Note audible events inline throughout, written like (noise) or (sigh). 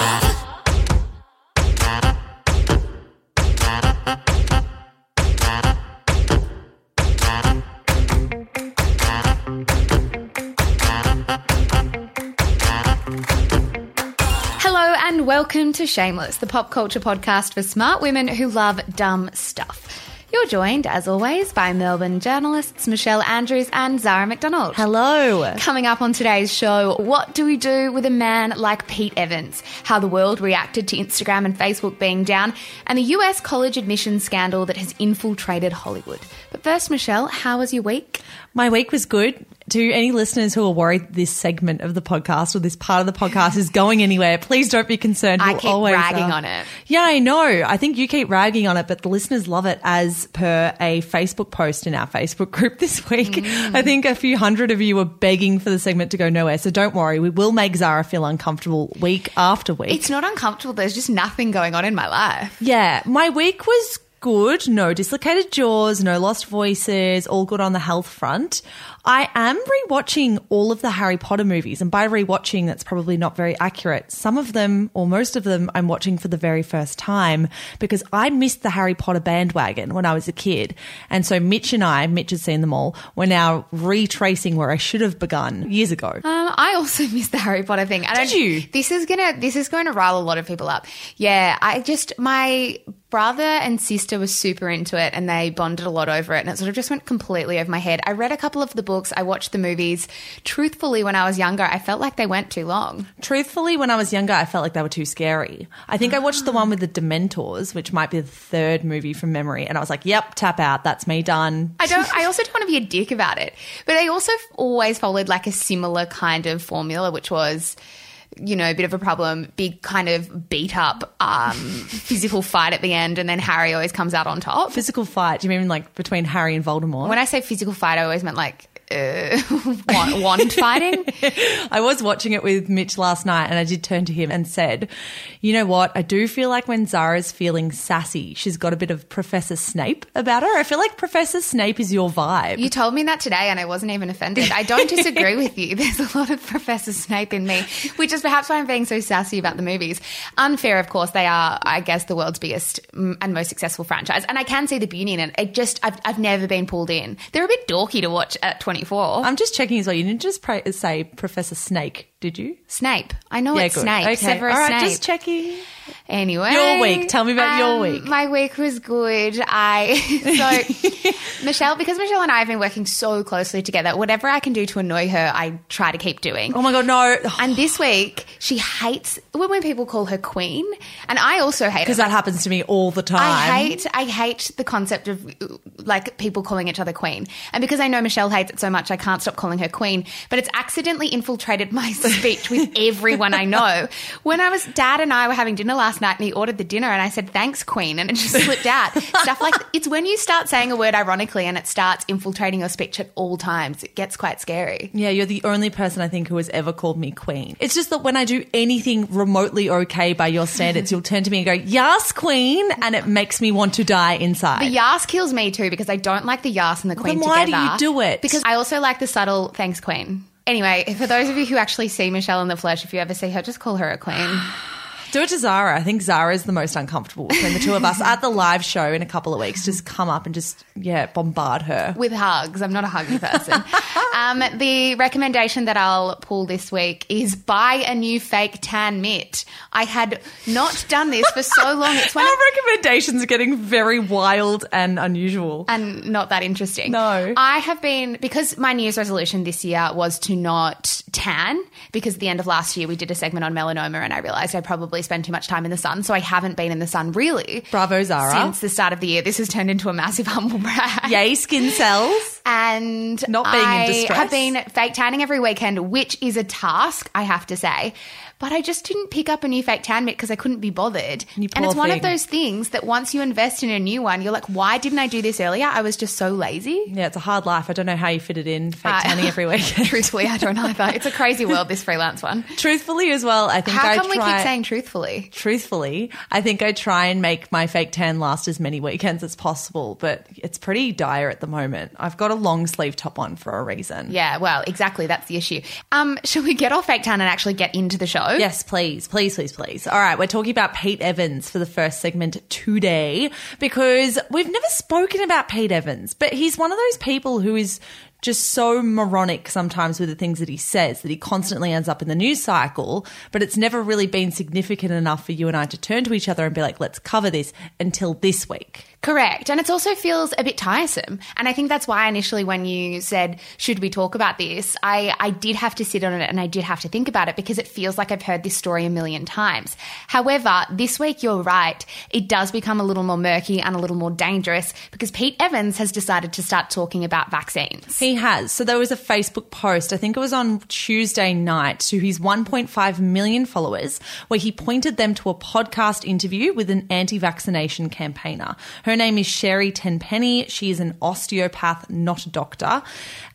Hello and welcome to Shameless, the pop culture podcast for smart women who love dumb stuff. You're joined, as always, by Melbourne journalists Michelle Andrews and Zara McDonald. Hello. Coming up on today's show, what do we do with a man like Pete Evans? How the world reacted to Instagram and Facebook being down, and the US college admissions scandal that has infiltrated Hollywood. But first, Michelle, how was your week? My week was good. To any listeners who are worried this segment of the podcast or this part of the podcast is going anywhere, please don't be concerned. I We'll keep always, ragging uh, on it. Yeah, I know. I think you keep ragging on it, but the listeners love it as per a Facebook post in our Facebook group (laughs) this week. Mm. I think a few hundred of you were begging for the segment to go nowhere. So don't worry. We will make Zara feel uncomfortable week after week. It's not uncomfortable, there's just nothing going on in my life. Yeah, my week was good. No dislocated jaws, no lost voices, all good on the health front. I am rewatching all of the Harry Potter movies, and by rewatching, that's probably not very accurate. Some of them, or most of them, I'm watching for the very first time because I missed the Harry Potter bandwagon when I was a kid. And so Mitch and I, Mitch has seen them all, we're now retracing where I should have begun years ago. Um, I also (laughs) missed the Harry Potter thing. I Did don't- you? This is gonna this is going to rile a lot of people up. Yeah, I just my brother and sister were super into it and they bonded a lot over it and it sort of just went completely over my head. I read a couple of the books, I watched the movies. Truthfully, when I was younger, I felt like they went too long. Truthfully, when I was younger, I felt like they were too scary. I think I watched the one with the Dementors, which might be the third movie from memory, and I was like, "Yep, tap out. That's me done." I don't. (laughs) I also don't want to be a dick about it, but I also always followed like a similar kind of formula, which was, you know, a bit of a problem, big kind of beat up, um, (laughs) physical fight at the end, and then Harry always comes out on top. Physical fight? Do you mean like between Harry and Voldemort? When I say physical fight, I always meant like uh, (laughs) wand, fighting. (laughs) I was watching it with Mitch last night, and I did turn to him and said, "You know what? I do feel like when Zara's feeling sassy, she's got a bit of Professor Snape about her. I feel like Professor Snape is your vibe." You told me that today, and I wasn't even offended. I don't disagree with you. (laughs) There's a lot of Professor Snape in me, which is perhaps why I'm being so sassy about the movies. Unfair, of course, they are, I guess, the world's biggest mm, and most successful franchise, and I can see the beauty in it. It just, I've, I've never been pulled in. They're a bit dorky to watch at 24. I'm just checking as well. You didn't just pra- say Professor Snake, did you? Snape. I know it's good. Snape. Okay, Severus all right, Snape. just checking. Anyway, Your week. Tell me about your um, week. My week was good. I (laughs) so (laughs) Michelle, because Michelle and I have been working so closely together. Whatever I can do to annoy her, I try to keep doing. Oh my god, no! And this week, she hates when, when people call her queen, and I also hate it. Because that happens to me all the time. I hate I hate the concept of like people calling each other queen. And because I know Michelle hates it so much, I can't stop calling her queen. But it's accidentally infiltrated my (laughs) speech with (laughs) everyone I know. When I was dad and I were having dinner last night and he ordered the dinner and I said thanks queen and it just slipped out. Stuff like it's when you start saying a word ironically and it starts infiltrating your speech at all times. It gets quite scary. Yeah, you're the only person I think who has ever called me queen. It's just that when I do anything remotely okay by your standards, you'll turn to me and go, "Yes, queen," and it makes me want to die inside. The yas kills me too because I don't like the yas and the queen then why do you do it? Because I also like the subtle thanks queen. Anyway, for those of you who actually see Michelle in the flesh, if you ever see her, just call her a queen. (sighs) (sighs) (sighs) do it to Zara. I think Zara is the most uncomfortable between the two of us at the live show in a couple of weeks. Just come up and just yeah bombard her. With hugs. I'm not a huggy person. (laughs) um, the recommendation that I'll pull this week is buy a new fake tan mitt. I had not done this for so long. It's one (laughs) Our of recommendations are getting very wild and unusual. and not that interesting. No. I have been because my New Year's resolution this year was to not tan because at the end of last year we did a segment on melanoma and I realized I probably spend too much time in the sun, so I haven't been in the sun really. Bravo, Zara. Since the start of the year, this has turned into a massive (laughs) humble brag. Yay, skin cells. and Not being in distress. I've been fake tanning every weekend, which is a task, I have to say. But I just didn't pick up a new fake tan mitt because I couldn't be bothered. And it's poor one of those things that once you invest in a new one, you're like, why didn't I do this earlier? I was just so lazy. Yeah, it's a hard life. I don't know how you fit it in. Fake Uh, tanning every weekend. (laughs) Truthfully, I don't either. It's a crazy world, this freelance one. (laughs) Truthfully, as well, I think How I come we keep saying truthfully? truthfully, I think I try and make my fake tan last as many weekends as possible, but it's pretty dire at the moment. I've got a long sleeve top on for a reason. Yeah, well, exactly. That's the issue. Um, shall we get off fake tan and actually get into the show? Yes, please, please, please, please. All right, we're talking about Pete Evans for the first segment today because we've never spoken about Pete Evans, but he's one of those people who is just so moronic sometimes with the things that he says that he constantly ends up in the news cycle, but it's never really been significant enough for you and I to turn to each other and be like, let's cover this until this week. Correct. And it also feels a bit tiresome. And I think that's why initially when you said, should we talk about this, I, I did have to sit on it and I did have to think about it because it feels like I've heard this story a million times. However, this week you're right. It does become a little more murky and a little more dangerous because Pete Evans has decided to start talking about vaccines. He has. So there was a Facebook post, I think it was on Tuesday night, to his 1.5 million followers, where he pointed them to a podcast interview with an anti vaccination campaigner. Her name is Sherry Tenpenny. She is an osteopath, not a doctor.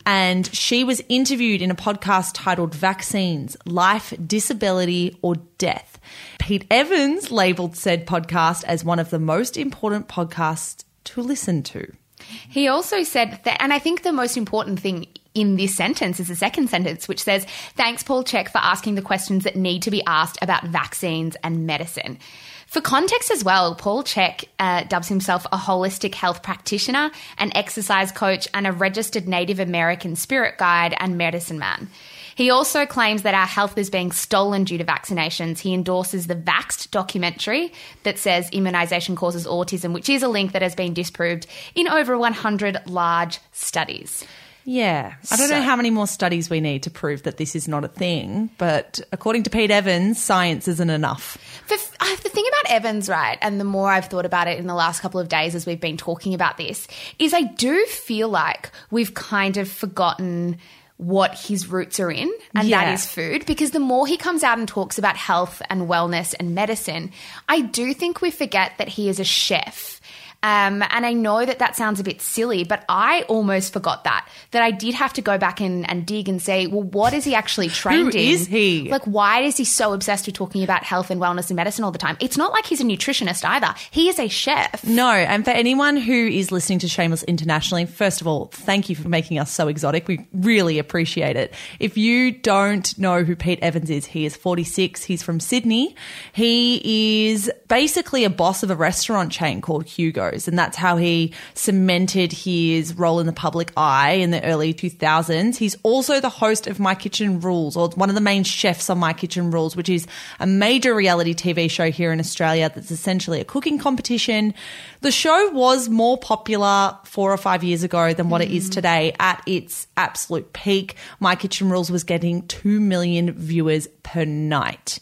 And she was interviewed in a podcast titled Vaccines Life, Disability, or Death. Pete Evans labeled said podcast as one of the most important podcasts to listen to. He also said that, and I think the most important thing in this sentence is the second sentence, which says, Thanks, Paul Chek, for asking the questions that need to be asked about vaccines and medicine. For context as well, Paul Chek uh, dubs himself a holistic health practitioner, an exercise coach, and a registered Native American spirit guide and medicine man. He also claims that our health is being stolen due to vaccinations. He endorses the Vaxxed documentary that says immunization causes autism, which is a link that has been disproved in over 100 large studies. Yeah. I don't So- know how many more studies we need to prove that this is not a thing, but according to Pete Evans, science isn't enough. The, uh, the thing about Evans, right, and the more I've thought about it in the last couple of days as we've been talking about this, is I do feel like we've kind of forgotten what his roots are in, and Yeah. that is food. Because the more he comes out and talks about health and wellness and medicine, I do think we forget that he is a chef. Um, and I know that that sounds a bit silly, but I almost forgot that. That I did have to go back and, and dig and say, well, what is he actually trained in? is he? Like, why is he so obsessed with talking about health and wellness and medicine all the time? It's not like he's a nutritionist either. He is a chef. No, and for anyone who is listening to Shameless internationally, first of all, thank you for making us so exotic. We really appreciate it. If you don't know who Pete Evans is, he is 46. He's from Sydney. He is basically a boss of a restaurant chain called Hugo's, and that's how he cemented his role in the public eye in the early 2000s. He's also the host of My Kitchen Rules, or one of the main chefs on My Kitchen Rules, which is a major reality TV show here in Australia that's essentially a cooking competition. The show was more popular four or five years ago than what it is mm. today at its absolute peak. My Kitchen Rules was getting 2 million viewers per night.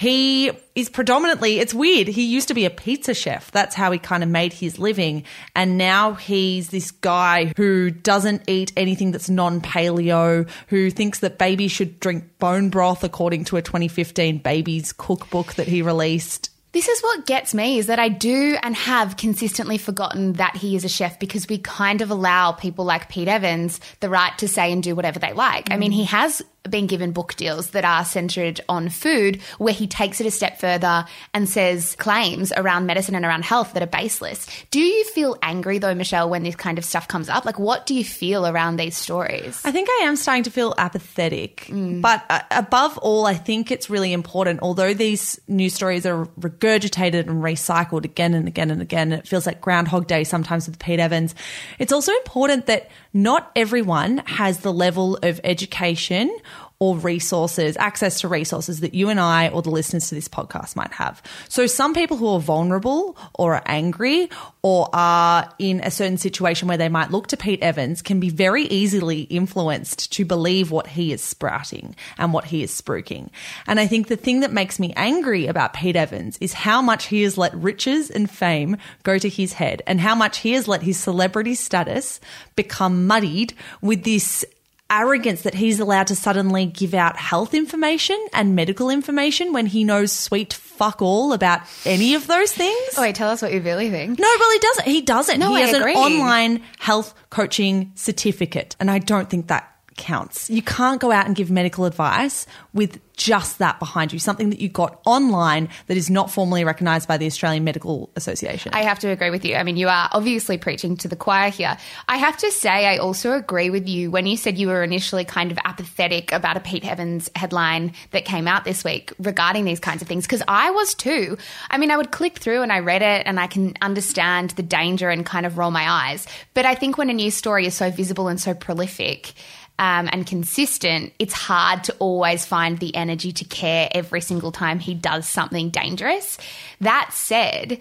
He is predominantly, it's weird. He used to be a pizza chef. That's how he kind of made his living. And now he's this guy who doesn't eat anything that's non paleo, who thinks that babies should drink bone broth according to a 2015 babies cookbook that he released. This is what gets me is that I do and have consistently forgotten that he is a chef because we kind of allow people like Pete Evans the right to say and do whatever they like. I mean, mm. he has been given book deals that are centered on food where he takes it a step further and says claims around medicine and around health that are baseless. Do you feel angry though, Michelle, when this kind of stuff comes up? Like, what do you feel around these stories? I think I am starting to feel apathetic. But uh, above all, I think it's really important, although these news stories are regurgitated and recycled again and again and again, it feels like Groundhog Day sometimes with Pete Evans. It's also important that not everyone has the level of education or resources, access to resources that you and I or the listeners to this podcast might have. So some people who are vulnerable or are angry or are in a certain situation where they might look to Pete Evans can be very easily influenced to believe what he is sprouting and what he is spruiking. And I think the thing that makes me angry about Pete Evans is how much he has let riches and fame go to his head and how much he has let his celebrity status become muddied with this arrogance that he's allowed to suddenly give out health information and medical information when he knows sweet fuck all about any of those things. Oh, wait, tell us what you really think. No, well, he doesn't. He doesn't. No, he I has agree. an online health coaching certificate, and I don't think that counts. You can't go out and give medical advice with just that behind you, something that you got online that is not formally recognised by the Australian Medical Association. I have to agree with you. I mean, you are obviously preaching to the choir here. I have to say, I also agree with you when you said you were initially kind of apathetic about a Pete Evans headline that came out this week regarding these kinds of things, because I was too. I mean, I would click through and I read it and I can understand the danger and kind of roll my eyes. But I think when a news story is so visible and so prolific, um, and consistent, it's hard to always find the energy to care every single time he does something dangerous. That said,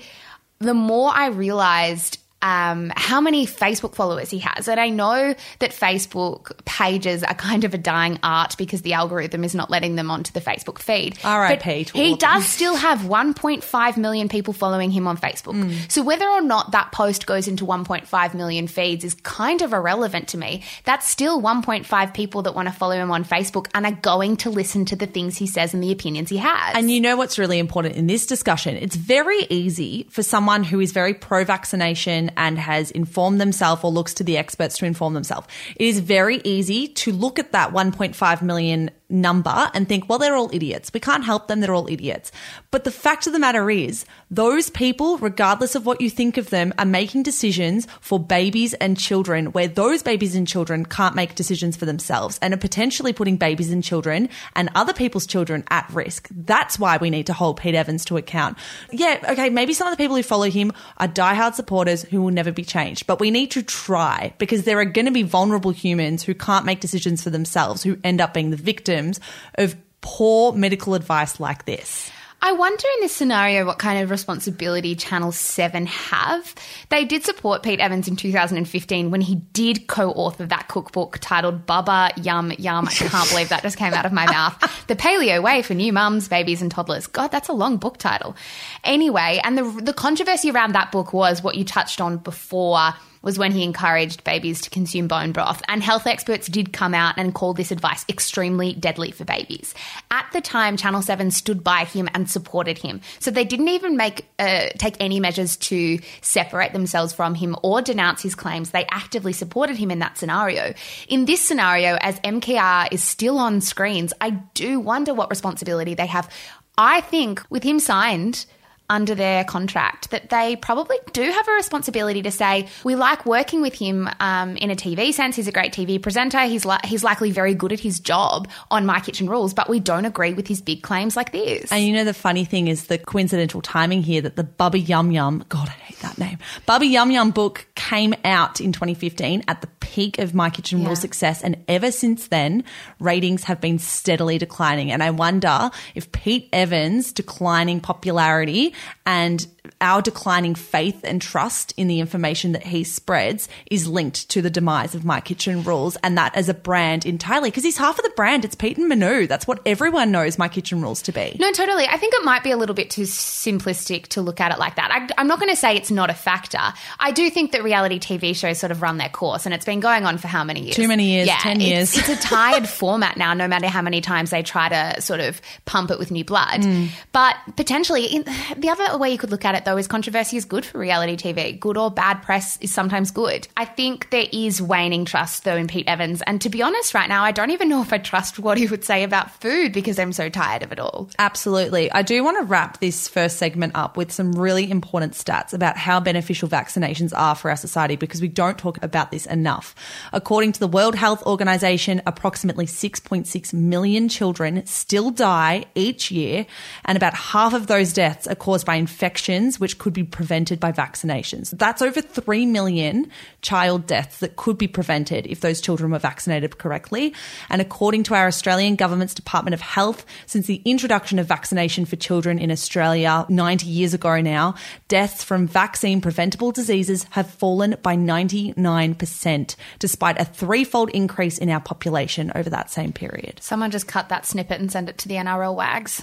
the more I realized um, how many Facebook followers he has. And I know that Facebook pages are kind of a dying art because the algorithm is not letting them onto the Facebook feed. R.I.P. He does still have 1.5 million people following him on Facebook. Mm. So whether or not that post goes into 1.5 million feeds is kind of irrelevant to me. That's still 1.5 people that want to follow him on Facebook and are going to listen to the things he says and the opinions he has. And you know what's really important in this discussion? It's very easy for someone who is very pro vaccination and has informed themselves or looks to the experts to inform themselves. It is very easy to look at that 1.5 million number and think, well, they're all idiots. We can't help them. They're all idiots. But the fact of the matter is, those people, regardless of what you think of them, are making decisions for babies and children where those babies and children can't make decisions for themselves and are potentially putting babies and children and other people's children at risk. That's why we need to hold Pete Evans to account. Yeah, okay, maybe some of the people who follow him are diehard supporters who will never be changed, but we need to try because there are going to be vulnerable humans who can't make decisions for themselves, who end up being the victim victims of poor medical advice like this. I wonder in this scenario what kind of responsibility Channel 7 have. They did support Pete Evans in 2015 when he did co author that cookbook titled Bubba Yum Yum. I can't (laughs) believe that just came out of my mouth. The Paleo Way for New Mums, Babies, and Toddlers. God, that's a long book title. Anyway, and the, the controversy around that book was what you touched on before was when he encouraged babies to consume bone broth. And health experts did come out and call this advice extremely deadly for babies. At the time, Channel 7 stood by him and supported him. So they didn't even make uh, take any measures to separate themselves from him or denounce his claims. They actively supported him in that scenario. In this scenario, as MKR is still on screens, I do wonder what responsibility they have. I think with him signed, under their contract that they probably do have a responsibility to say we like working with him um, in a TV sense. He's a great TV presenter. He's li- he's likely very good at his job on My Kitchen Rules, but we don't agree with his big claims like this. And you know the funny thing is the coincidental timing here that the Bubba Yum Yum God I hate that name Bubba Yum Yum book came out in 2015 at the peak of My Kitchen yeah. Rules success, and ever since then ratings have been steadily declining. And I wonder if Pete Evans' declining popularity and our declining faith and trust in the information that he spreads is linked to the demise of My Kitchen Rules and that as a brand entirely because he's half of the brand. It's Pete and Manu. That's what everyone knows My Kitchen Rules to be. No, totally. I think it might be a little bit too simplistic to look at it like that. I, am not going to say it's not a factor. I do think that reality TV shows sort of run their course and it's been going on for how many years? Too many years, yeah, 10 years. It's, it's a (laughs) tired format now, no matter how many times they try to sort of pump it with new blood. Mm. But potentially, in, the other way you could look at it though is controversy is good for reality TV. Good or bad press is sometimes good. I think there is waning trust though in Pete Evans. And to be honest, right now, I don't even know if I trust what he would say about food because I'm so tired of it all. Absolutely. I do want to wrap this first segment up with some really important stats about how beneficial vaccinations are for our society because we don't talk about this enough. According to the World Health Organization, approximately 6.6 million children still die each year, and about half of those deaths are caused by infections which could be prevented by vaccinations. That's over 3 million child deaths that could be prevented if those children were vaccinated correctly. And according to our Australian government's Department of Health, since the introduction of vaccination for children in Australia 90 years ago now, deaths from vaccine preventable diseases have fallen by 99%, despite a threefold increase in our population over that same period. Someone just cut that snippet and send it to the NRL wags.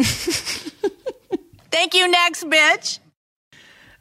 (laughs) Thank you, next bitch.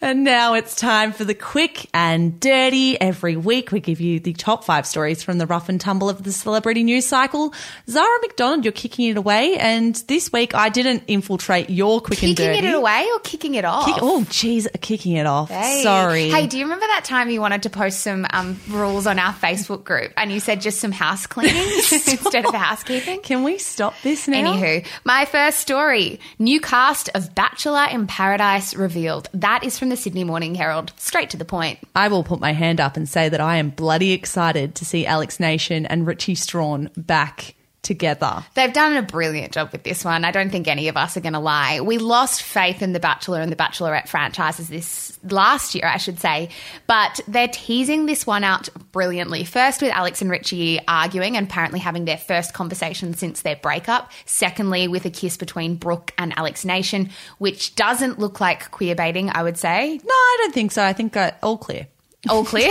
And now it's time for the quick and dirty. Every week we give you the top five stories from the rough and tumble of the celebrity news cycle. Zara McDonald, you're kicking it away. And this week I didn't infiltrate your quick and dirty. Kicking it away or kicking it off? Kick- oh, geez, kicking it off. Hey. Sorry. Hey, do you remember that time you wanted to post some um, rules on our Facebook group and you said just some house cleaning (laughs) (laughs) instead of housekeeping? Can we stop this now? Anywho, my first story new cast of Bachelor in Paradise revealed. That is from the Sydney Morning Herald. Straight to the point. I will put my hand up and say that I am bloody excited to see Alex Nation and Richie Strahan back together. They've done a brilliant job with this one. I don't think any of us are going to lie. We lost faith in the Bachelor and the Bachelorette franchises this last year, I should say, but they're teasing this one out brilliantly. First, with Alex and Richie arguing and apparently having their first conversation since their breakup. Secondly, with a kiss between Brooke and Alex Nation, which doesn't look like queer baiting, I would say. No, I don't think so. I think uh, all clear. All (laughs) clear.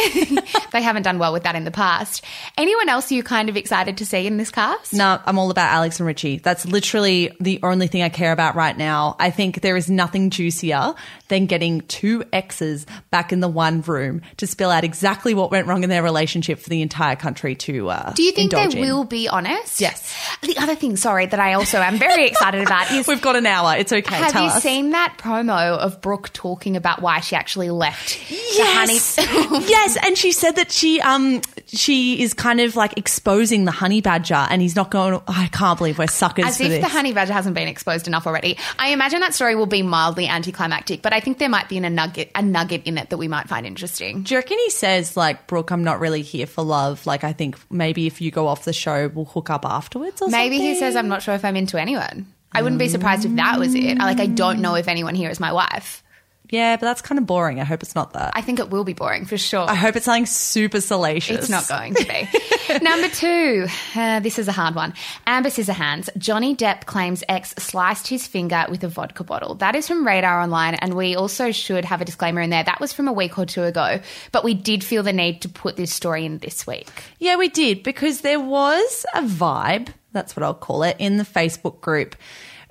they haven't done well with that in the past. Anyone else you kind of excited to see in this cast? No, I'm all about Alex and Richie. That's literally the only thing I care about right now. I think there is nothing juicier than getting two exes back in the one room to spill out exactly what went wrong in their relationship for the entire country to uh, Do you think they in. will be honest? Yes. The other thing, sorry, that I also am very (laughs) excited about is We've got an hour. It's okay. have you us. seen that promo of Brooke talking about why she actually left Yes. the honey? (laughs) yes, and she said that she um she is kind of like exposing the honey badger, and he's not going. I can't believe we're suckers As for if this. the honey badger hasn't been exposed enough already. I imagine that story will be mildly anticlimactic, but I think there might be in a nugget, a nugget in it that we might find interesting. Do you reckon he says like, Brooke, I'm not really here for love. Like, I think maybe if you go off the show, we'll hook up afterwards. Or Maybe he says, "I'm not sure if I'm into anyone." I wouldn't be surprised if that was it. I- Like, I don't know if anyone here is my wife. Yeah, but that's kind of boring. I hope it's not that. I think it will be boring for sure. I hope it's something super salacious. It's not going to be. (laughs) Number two, uh, this is a hard one. Amber Scissorhands. Johnny Depp claims ex sliced his finger with a vodka bottle. That is from Radar Online, and we also should have a disclaimer in there. That was from a week or two ago, but we did feel the need to put this story in this week. Yeah, we did because there was a vibe, that's what I'll call it, in the Facebook group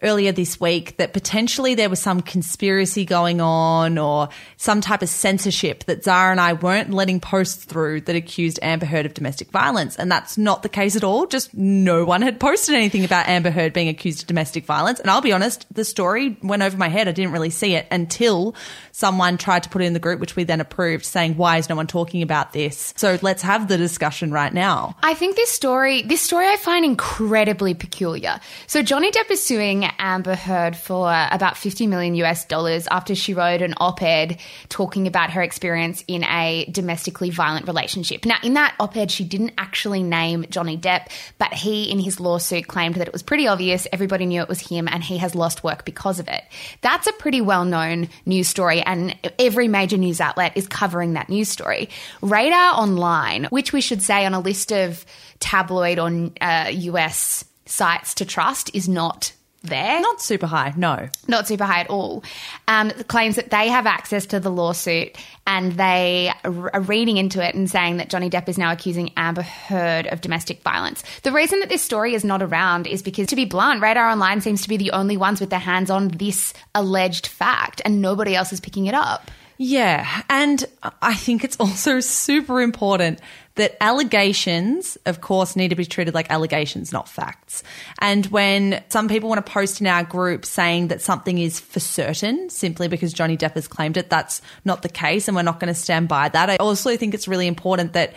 earlier this week that potentially there was some conspiracy going on or some type of censorship that Zara and I weren't letting posts through that accused Amber Heard of domestic violence. And that's not the case at all. Just no one had posted anything about Amber Heard being accused of domestic violence. And I'll be honest, the story went over my head. I didn't really see it until someone tried to put it in the group, which we then approved, saying, why is no one talking about this? So let's have the discussion right now. I think this story, this story I find incredibly peculiar. So Johnny Depp is suing Amber Heard for about 50 million US dollars after she wrote an op-ed talking about her experience in a domestically violent relationship. Now, in that op-ed, she didn't actually name Johnny Depp, but he, in his lawsuit, claimed that it was pretty obvious. Everybody knew it was him, and he has lost work because of it. That's a pretty well-known news story, and every major news outlet is covering that news story. Radar Online, which we should say on a list of tabloid or uh, US sites to trust, is not there. Not super high, no. Not super high at all. Um, claims that they have access to the lawsuit and they are reading into it and saying that Johnny Depp is now accusing Amber Heard of domestic violence. The reason that this story is not around is because, to be blunt, Radar Online seems to be the only ones with their hands on this alleged fact and nobody else is picking it up. Yeah. And I think it's also super important that allegations, of course, need to be treated like allegations, not facts. And when some people want to post in our group saying that something is for certain simply because Johnny Depp has claimed it, that's not the case. And we're not going to stand by that. I also think it's really important that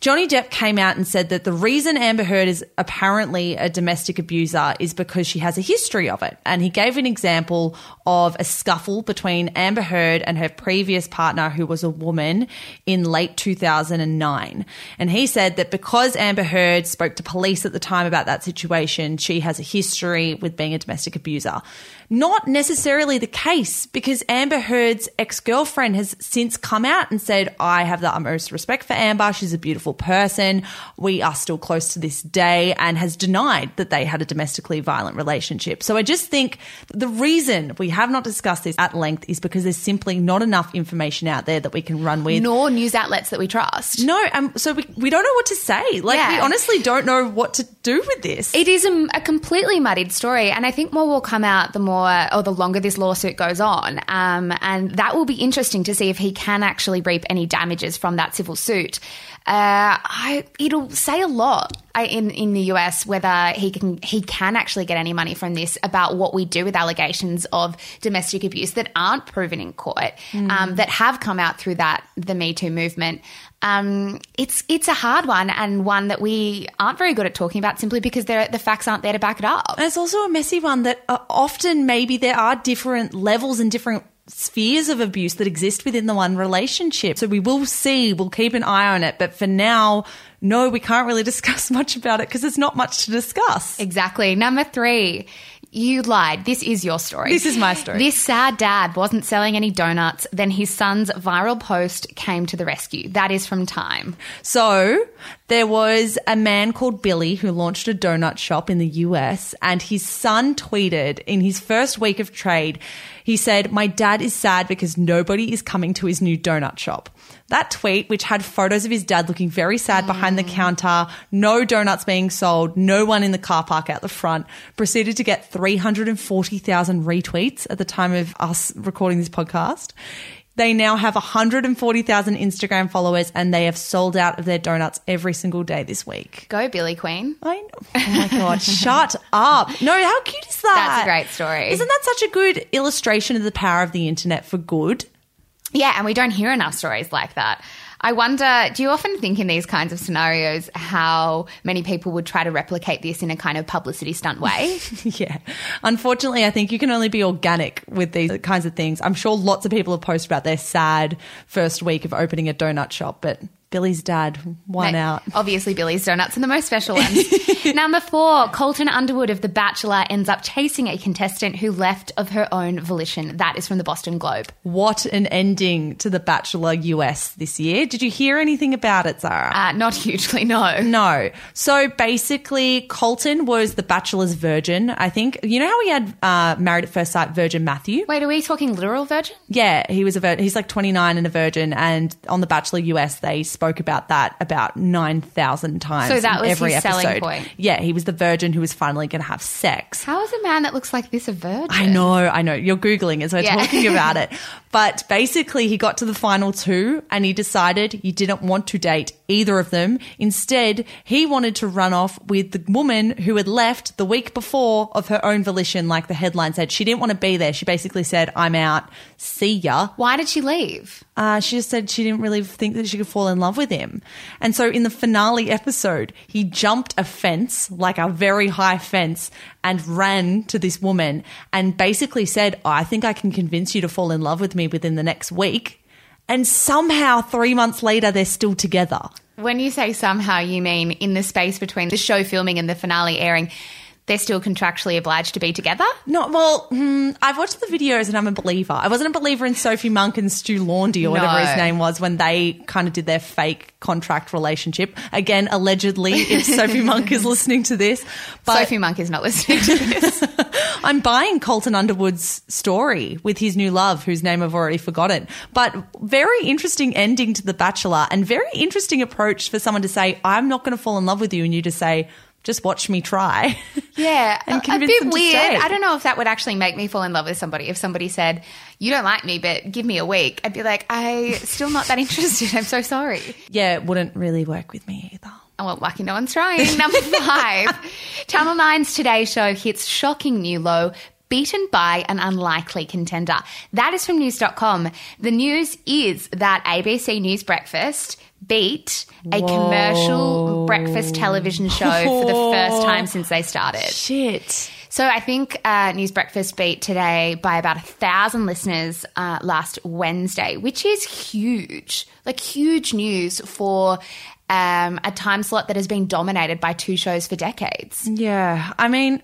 Johnny Depp came out and said that the reason Amber Heard is apparently a domestic abuser is because she has a history of it. And he gave an example of a scuffle between Amber Heard and her previous partner, who was a woman, in late 2009. And he said that because Amber Heard spoke to police at the time about that situation, she has a history with being a domestic abuser. Not necessarily the case because Amber Heard's ex girlfriend has since come out and said, I have the utmost respect for Amber. She's a beautiful person. We are still close to this day and has denied that they had a domestically violent relationship. So I just think the reason we have not discussed this at length is because there's simply not enough information out there that we can run with. Nor news outlets that we trust. No, um, so we, we don't know what to say. Like, we honestly don't know what to do with this. It is a, a completely muddied story, and I think more will come out the more more or the longer this lawsuit goes on. Um, and that will be interesting to see if he can actually reap any damages from that civil suit. Uh, I, it'll say a lot in in the US whether he can he can actually get any money from this about what we do with allegations of domestic abuse that aren't proven in court um, that have come out through that the Me Too movement. Um, it's it's a hard one and one that we aren't very good at talking about simply because the facts aren't there to back it up. And it's also a messy one that uh, often maybe there are different levels and different spheres of abuse that exist within the one relationship. So we will see, we'll keep an eye on it. But for now, no, we can't really (laughs) discuss much about it because there's not much to discuss. Exactly. Number three, you lied. This is your story. This is my story. This sad dad wasn't selling any donuts. Then his son's viral post came to the rescue. That is from Time. So there was a man called Billy who launched a donut shop in the US, and his son tweeted in his first week of trade, he said, My dad is sad because nobody is coming to his new donut shop. That tweet, which had photos of his dad looking very sad behind the counter, no donuts being sold, no one in the car park out the front, proceeded to get 340,000 retweets at the time of us recording this podcast. They now have 140,000 Instagram followers and they have sold out of their donuts every single day this week. Go, Billy Queen. I know. Oh my God. Shut up. No, how cute is that? That's a great story. Isn't that such a good illustration of the power of the internet for good? Yeah, and we don't hear enough stories like that. I wonder, do you often think in these kinds of scenarios how many people would try to replicate this in a kind of publicity stunt way? (laughs) yeah. Unfortunately, I think you can only be organic with these kinds of things. I'm sure lots of people have posted about their sad first week of opening a donut shop, but Billy's dad won Mate, out. Obviously, Billy's Donuts are the most special (laughs) ones. Number four, Colton Underwood of The Bachelor ends up chasing a contestant who left of her own volition. That is from the Boston Globe. What an ending to The Bachelor US this year. Did you hear anything about it, Zara? Uh, not hugely, no. No. So basically, Colton was the Bachelor's virgin. I think you know how he had uh, married at first sight Virgin Matthew. Wait, are we talking literal virgin? Yeah, he was a virgin. He's like 29 and a virgin. And on The Bachelor US, they spoke about that about 9,000 times. So that was every his selling point. Yeah, he was the virgin who was finally going to have sex. How is a man that looks like this a virgin? I know, I know. You're Googling as we're Yeah. talking (laughs) about it. But basically, he got to the final two and he decided he didn't want to date either of them. Instead, he wanted to run off with the woman who had left the week before of her own volition, like the headline said. She didn't want to be there. She basically said, I'm out. See ya. Why did she leave? Uh, she just said she didn't really think that she could fall in love with him. And so in the finale episode, he jumped a fence, like a very high fence, and ran to this woman and basically said, I think I can convince you to fall in love with me within the next week. And somehow, three months later, they're still together. When you say somehow, you mean in the space between the show filming and the finale airing, they're still contractually obliged to be together? No, well, hmm, I've watched the videos and I'm a believer. I wasn't a believer in Sophie Monk and Stu Laundy or whatever his name was when they kind of did their fake contract relationship. Again, allegedly, if (laughs) Sophie Monk is listening to this. But Sophie Monk is not listening to (laughs) this. I'm buying Colton Underwood's story with his new love, whose name I've already forgotten. But very interesting ending to The Bachelor and very interesting approach for someone to say, I'm not going to fall in love with you. And you to say, just watch me try. (laughs) Yeah, And a- bit weird. I don't know if that would actually make me fall in love with somebody. If somebody said, "You don't like me, but give me a week," I'd be like, "I still not that (laughs) interested. I'm so sorry." yeah, it wouldn't really work with me either. Oh, well, lucky no one's trying. Number (laughs) five, Channel 9's Today Show hits shocking new low. Beaten by an unlikely contender. That is from news.com. The news is that ABC News Breakfast beat a commercial breakfast television show for the first (laughs) time since they started. Shit. So I think uh, News Breakfast beat today by about a thousand listeners uh, last Wednesday, which is huge, like huge news for um, a time slot that has been dominated by two shows for decades. Yeah. I mean,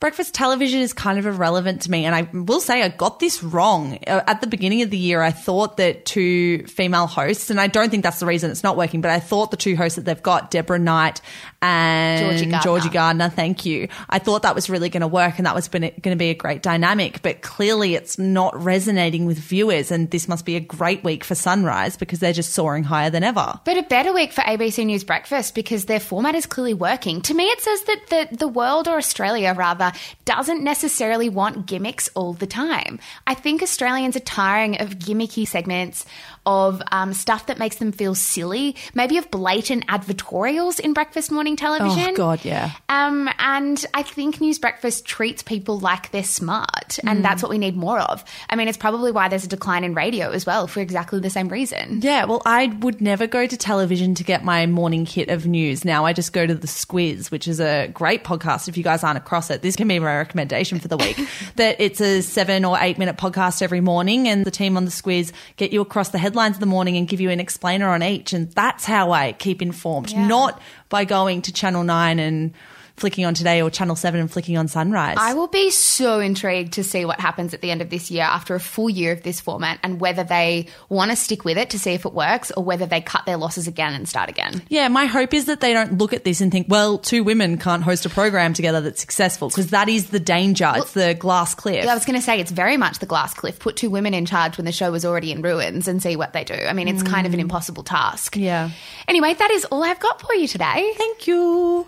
breakfast television is kind of irrelevant to me. And I will say I got this wrong. Uh, At the beginning of the year, I thought that two female hosts, and I don't think that's the reason it's not working, but I thought the two hosts that they've got, Deborah Knight and Georgie Gardner. Georgie Gardner, thank you. I thought that was really going to work and that was going to be a great dynamic, but clearly it's not resonating with viewers. And this must be a great week for Sunrise because they're just soaring higher than ever. But a better week for ABC News Breakfast because their format is clearly working. To me, it says that the, the world or Australia, rather, doesn't necessarily want gimmicks all the time. I think Australians are tiring of gimmicky segments, of um, stuff that makes them feel silly, maybe of blatant advertorials in breakfast morning television. Oh, God, yeah. Um, and I think News Breakfast treats people like they're smart, and that's what we need more of. I mean, it's probably why there's a decline in radio as well for exactly the same reason. Yeah, well, I would never go to television to get my morning hit of news. Now I just go to the Squiz, which is a great podcast. If you guys aren't across it, this can be my recommendation for the week. (laughs) that it's a seven or eight minute podcast every morning, and the team on the Squiz get you across the headlines of the morning and give you an explainer on each. And that's how I keep informed, Yeah. not by going to Channel 9 and flicking on Today or Channel 7 and flicking on Sunrise. I will be so intrigued to see what happens at the end of this year after a full year of this format and whether they want to stick with it to see if it works or whether they cut their losses again and start again. Yeah, my hope is that they don't look at this and think, well, two women can't host a program together that's successful because that is the danger. it's the glass cliff. I was going to say it's very much the glass cliff. Put two women in charge when the show was already in ruins and see what they do. I mean, it's kind of an mm. impossible task. Yeah. Anyway, that is all I've got for you today. Thank you.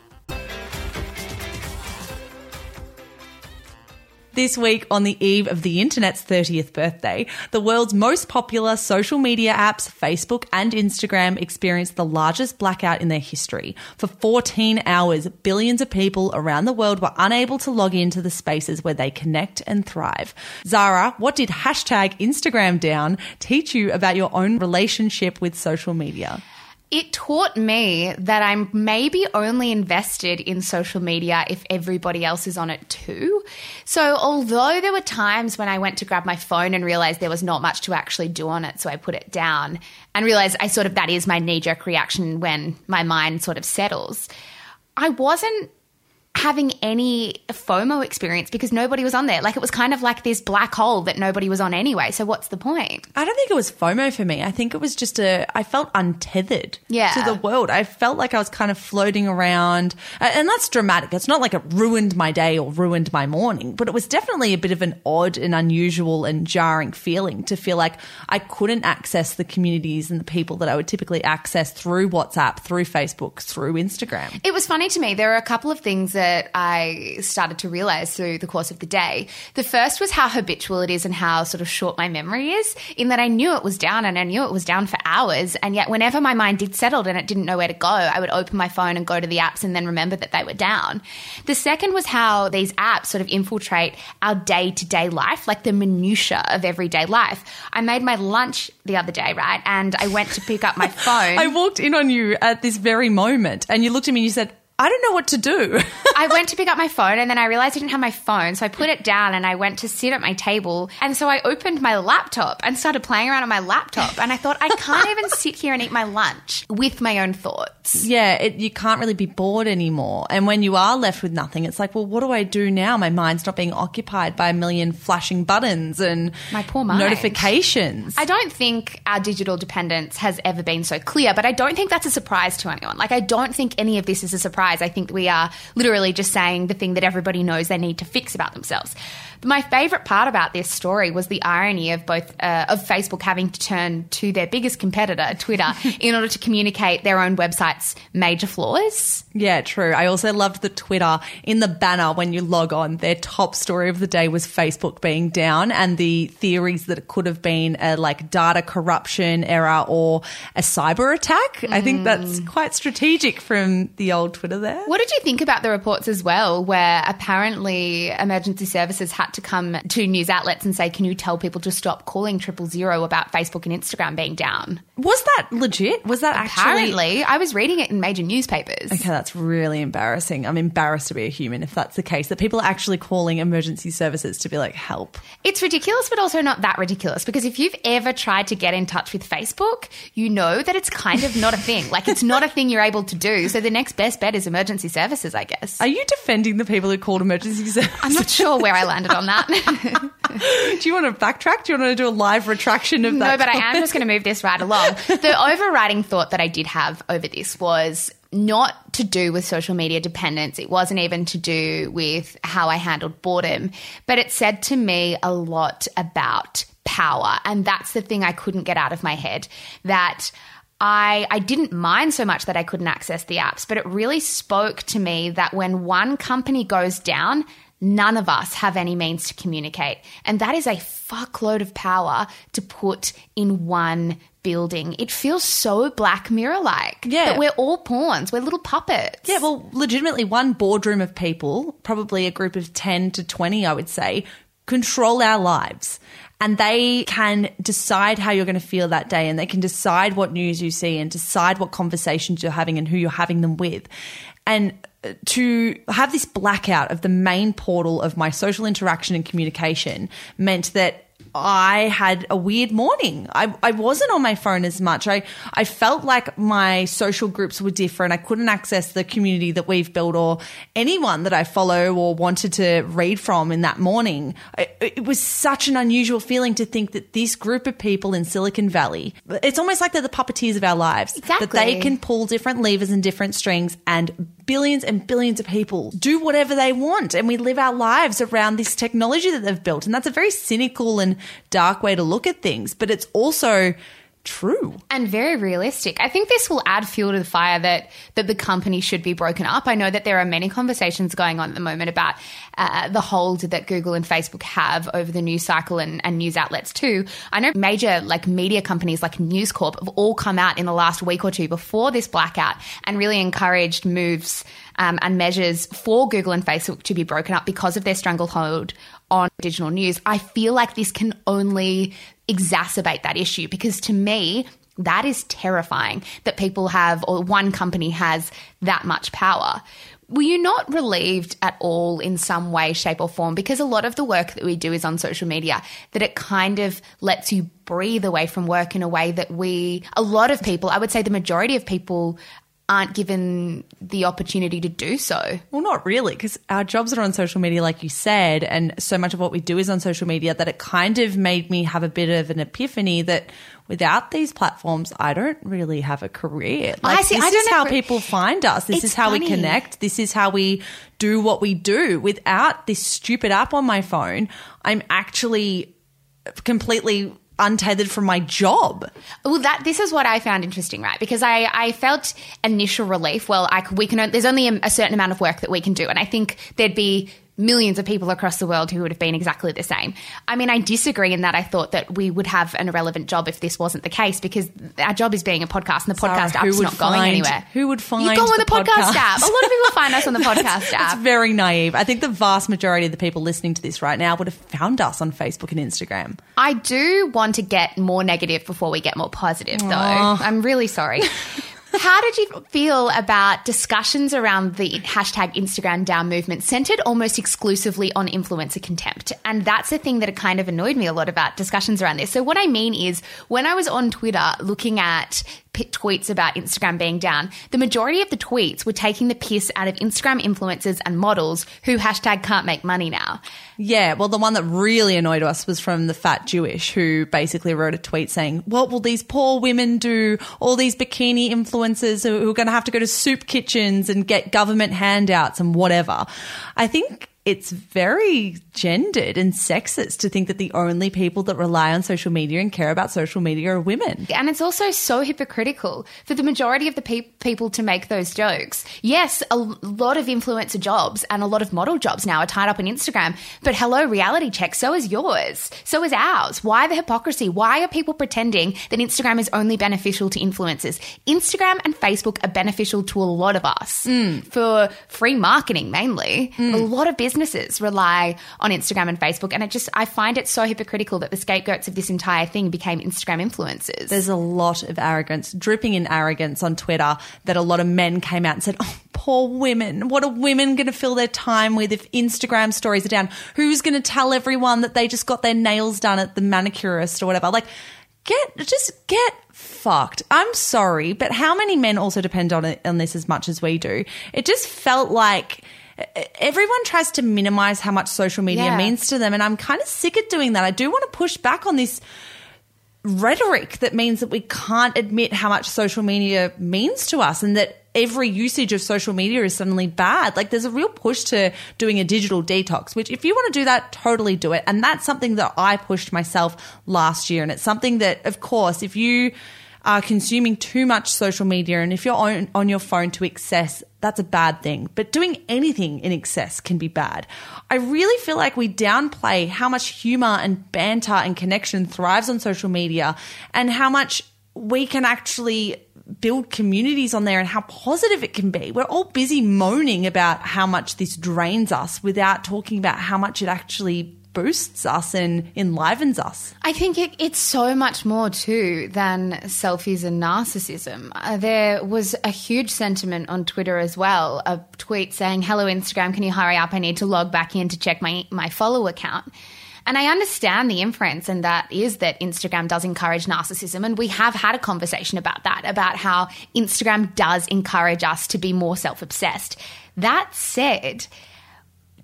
This week, on the eve of the internet's 30th birthday, the world's most popular social media apps, Facebook and Instagram, experienced the largest blackout in their history. For 14 hours, billions of people around the world were unable to log into the spaces where they connect and thrive. Zara, what did hashtag Instagram down teach you about your own relationship with social media? It taught me that I'm maybe only invested in social media if everybody else is on it too. So, although there were times when I went to grab my phone and realized there was not much to actually do on it, so I put it down and realized I sort of that is my knee jerk reaction when my mind sort of settles, I wasn't having any FOMO experience because nobody was on there. Like it was kind of like this black hole that nobody was on anyway. So, what's the point? I don't think it was FOMO for me. I think it was just a, I felt untethered Yeah. to the world. I felt like I was kind of floating around. And that's dramatic. It's not like it ruined my day or ruined my morning, but it was definitely a bit of an odd and unusual and jarring feeling to feel like I couldn't access the communities and the people that I would typically access through WhatsApp, through Facebook, through Instagram. It was funny to me. There are a couple of things that I started to realize through the course of the day. The first was how habitual it is and how sort of short my memory is, in that I knew it was down and I knew it was down for hours. And yet, whenever my mind did settle and it didn't know where to go, I would open my phone and go to the apps and then remember that they were down. The second was how these apps sort of infiltrate our day to day life, like the minutiae of everyday life. I made my lunch the other day, right? And I went to pick up my (laughs) phone. I walked in on you at this very moment and you looked at me and you said, I don't know what to do. (laughs) I went to pick up my phone and then I realized I didn't have my phone. So I put it down and I went to sit at my table. And so I opened my laptop and started playing around on my laptop. And I thought, I can't even (laughs) sit here and eat my lunch with my own thoughts. yeah, it, you can't really be bored anymore. And when you are left with nothing, it's like, well, what do I do now? My mind's not being occupied by a million flashing buttons and My poor mind. notifications. I don't think our digital dependence has ever been so clear, but I don't think that's a surprise to anyone. Like, I don't think any of this is a surprise. I think we are literally just saying the thing that everybody knows they need to fix about themselves. But my favorite part about this story was the irony of both uh, of Facebook having to turn to their biggest competitor, Twitter, (laughs) in order to communicate their own website's major flaws. yeah, true. I also loved the Twitter in the banner when you log on. Their top story of the day was Facebook being down and the theories that it could have been a like data corruption error or a cyber attack. I think that's quite strategic from the old Twitter there. What did you think about the reports as well, where apparently emergency services had to come to news outlets and say, "Can you tell people to stop calling triple zero about Facebook and Instagram being down?" Was that legit? Was that actually? Apparently, I was reading it in major newspapers. Okay, that's really embarrassing. I'm embarrassed to be a human if that's the case. That people are actually calling emergency services to be like, help. It's ridiculous, but also not that ridiculous because if you've ever tried to get in touch with Facebook, you know that it's kind of not a thing. Like, it's not a thing you're able to do. So the next best bet is emergency services, I guess. Are you defending the people who called emergency services? I'm not sure where I landed on that. (laughs) do you want to backtrack? Do you want to do a live retraction of that? No, but I am just going to move this right along. The (laughs) overriding thought that I did have over this was not to do with social media dependence. It wasn't even to do with how I handled boredom, but it said to me a lot about power. And that's the thing I couldn't get out of my head that I, I didn't mind so much that I couldn't access the apps, but it really spoke to me that when one company goes down, none of us have any means to communicate. And that is a fuckload of power to put in one building. It feels so Black Mirror like. Yeah. That we're all pawns, we're little puppets. Yeah, well, legitimately, one boardroom of people, probably a group of 10 to 20, I would say, control our lives. And they can decide how you're going to feel that day, and they can decide what news you see, and decide what conversations you're having and who you're having them with. And to have this blackout of the main portal of my social interaction and communication meant that I had a weird morning. I, I wasn't on my phone as much. I, I felt like my social groups were different. I couldn't access the community that we've built or anyone that I follow or wanted to read from in that morning. I, it was such an unusual feeling to think that this group of people in Silicon Valley, it's almost like they're the puppeteers of our lives. Exactly. That they can pull different levers and different strings and billions and billions of people do whatever they want and we live our lives around this technology that they've built and that's a very cynical and dark way to look at things but it's also true and very realistic. I think this will add fuel to the fire that that the company should be broken up. I know that there are many conversations going on at the moment about uh, the hold that Google and Facebook have over the news cycle and, and news outlets too. I know major like media companies like News Corp have all come out in the last week or two before this blackout and really encouraged moves um, and measures for Google and Facebook to be broken up because of their stranglehold on digital news. I feel like this can only exacerbate that issue because to me, that is terrifying that people have, or one company has that much power. Were you not relieved at all in some way, shape, or form? Because a lot of the work that we do is on social media, that it kind of lets you breathe away from work in a way that we, a lot of people, I would say the majority of people, aren't given the opportunity to do so. Well, not really, because our jobs are on social media, like you said, and so much of what we do is on social media that it kind of made me have a bit of an epiphany that without these platforms, I don't really have a career. Like, I see, This I is how people find us. This It's is how we connect. This is how we do what we do. Without this stupid app on my phone, I'm actually completely untethered from my job. Well, that this is what I found interesting, right? Because I, I felt initial relief. Well, I, we can. There's only a, a certain amount of work that we can do, and I think there'd be millions of people across the world who would have been exactly the same. I mean, I disagree in that I thought that we would have an irrelevant job if this wasn't the case, because our job is being a podcast, and the Zara, podcast app's would not going anywhere. who would find You go on the the, podcast, podcast? app. A lot of people find us on the (laughs) podcast app. It's very naive. I think the vast majority of the people listening to this right now would have found us on Facebook and Instagram. I do want to get more negative before we get more positive, though. I'm really sorry. (laughs) How did you feel about discussions around the hashtag Instagram down movement centered almost exclusively on influencer contempt? And that's the thing that kind of annoyed me a lot about discussions around this. So, what I mean is, when I was on Twitter looking at tweets about Instagram being down, the majority of the tweets were taking the piss out of Instagram influencers and models who hashtag can't make money now. Yeah, well, the one that really annoyed us was from the fat Jewish who basically wrote a tweet saying, What will these poor women do? All these bikini influencers who are going to have to go to soup kitchens and get government handouts and whatever. I think it's very gendered and sexist to think that the only people that rely on social media and care about social media are women. And it's also so hypocritical for the majority of the pe- people to make those jokes. Yes, a lot of influencer jobs and a lot of model jobs now are tied up in Instagram, but hello, reality check, so is yours. So is ours. Why the hypocrisy? Why are people pretending that Instagram is only beneficial to influencers? Instagram and Facebook are beneficial to a lot of us mm. for free marketing mainly. A mm. lot of businesses rely on Instagram and Facebook, and it just, I find it so hypocritical that the scapegoats of this entire thing became Instagram influencers. There's a lot of arrogance, dripping in arrogance on Twitter that a lot of men came out and said, Oh, poor women. What are women going to fill their time with if Instagram stories are down? Who's going to tell everyone that they just got their nails done at the manicurist or whatever? Like, get, just get fucked. I'm sorry, but how many men also depend on it, on this as much as we do? It just felt like everyone tries to minimize how much social media Yeah. means to them. And I'm kind of sick of doing that. I do want to push back on this rhetoric that means that we can't admit how much social media means to us and that every usage of social media is suddenly bad. Like there's a real push to doing a digital detox, which if you want to do that, totally do it. And that's something that I pushed myself last year. And it's something that, of course, if you are consuming too much social media. And if you're on, on your phone to excess, that's a bad thing. But doing anything in excess can be bad. I really feel like we downplay how much humor and banter and connection thrives on social media and how much we can actually build communities on there and how positive it can be. We're all busy moaning about how much this drains us without talking about how much it actually boosts us and enlivens us. I think it, it's so much more too than selfies and narcissism. Uh, there was a huge sentiment on Twitter as well, a tweet saying, "Hello Instagram, can you hurry up? I need to log back in to check my my follow account." And I understand the inference, and that is that Instagram does encourage narcissism. And we have had a conversation about that, about how Instagram does encourage us to be more self obsessed. That said,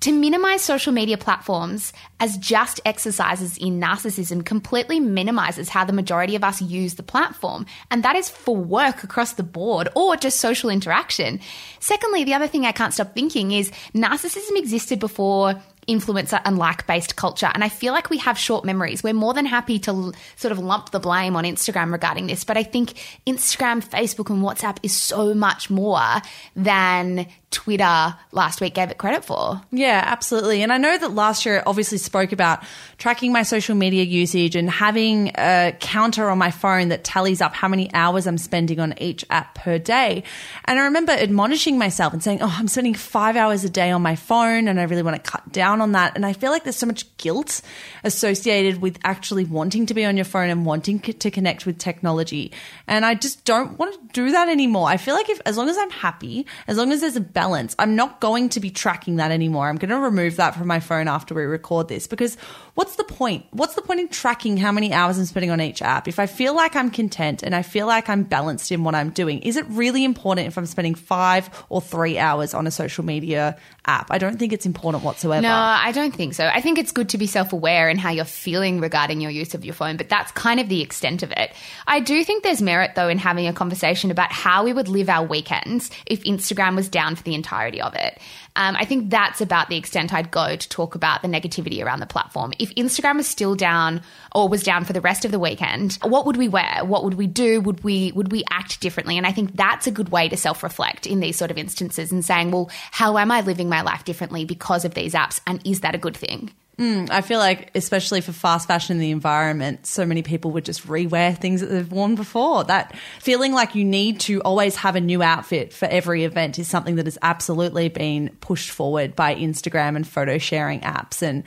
to minimize social media platforms as just exercises in narcissism completely minimizes how the majority of us use the platform. And that is for work across the board or just social interaction. Secondly, the other thing I can't stop thinking is narcissism existed before influencer and like based culture. And I feel like we have short memories. We're more than happy to l- sort of lump the blame on Instagram regarding this. But I think Instagram, Facebook, and WhatsApp is so much more than Twitter last week gave it credit for. Yeah, absolutely. And I know that last year it obviously spoke about tracking my social media usage and having a counter on my phone that tallies up how many hours I'm spending on each app per day. And I remember admonishing myself and saying, Oh, I'm spending five hours a day on my phone and I really want to cut down on that. And I feel like there's so much guilt associated with actually wanting to be on your phone and wanting to connect with technology. And I just don't want to do that anymore. I feel like if, as long as I'm happy, as long as there's a balance. I'm not going to be tracking that anymore. I'm going to remove that from my phone after we record this because what's the point? What's the point in tracking how many hours I'm spending on each app? If I feel like I'm content and I feel like I'm balanced in what I'm doing, is it really important if I'm spending five or three hours on a social media app? I don't think it's important whatsoever. No, I don't think so. I think it's good to be self aware in how you're feeling regarding your use of your phone, but that's kind of the extent of it. I do think there's merit, though, in having a conversation about how we would live our weekends if Instagram was down for the entirety of it. Um, I think that's about the extent I'd go to talk about the negativity around the platform. If Instagram was still down or was down for the rest of the weekend, what would we wear? What would we do? Would we would we act differently? And I think that's a good way to self reflect in these sort of instances and saying, well, how am I living my life differently because of these apps? And is that a good thing? Mm, I feel like, especially for fast fashion in the environment, so many people would just rewear things that they've worn before. That feeling like you need to always have a new outfit for every event is something that has absolutely been pushed forward by Instagram and photo sharing apps. And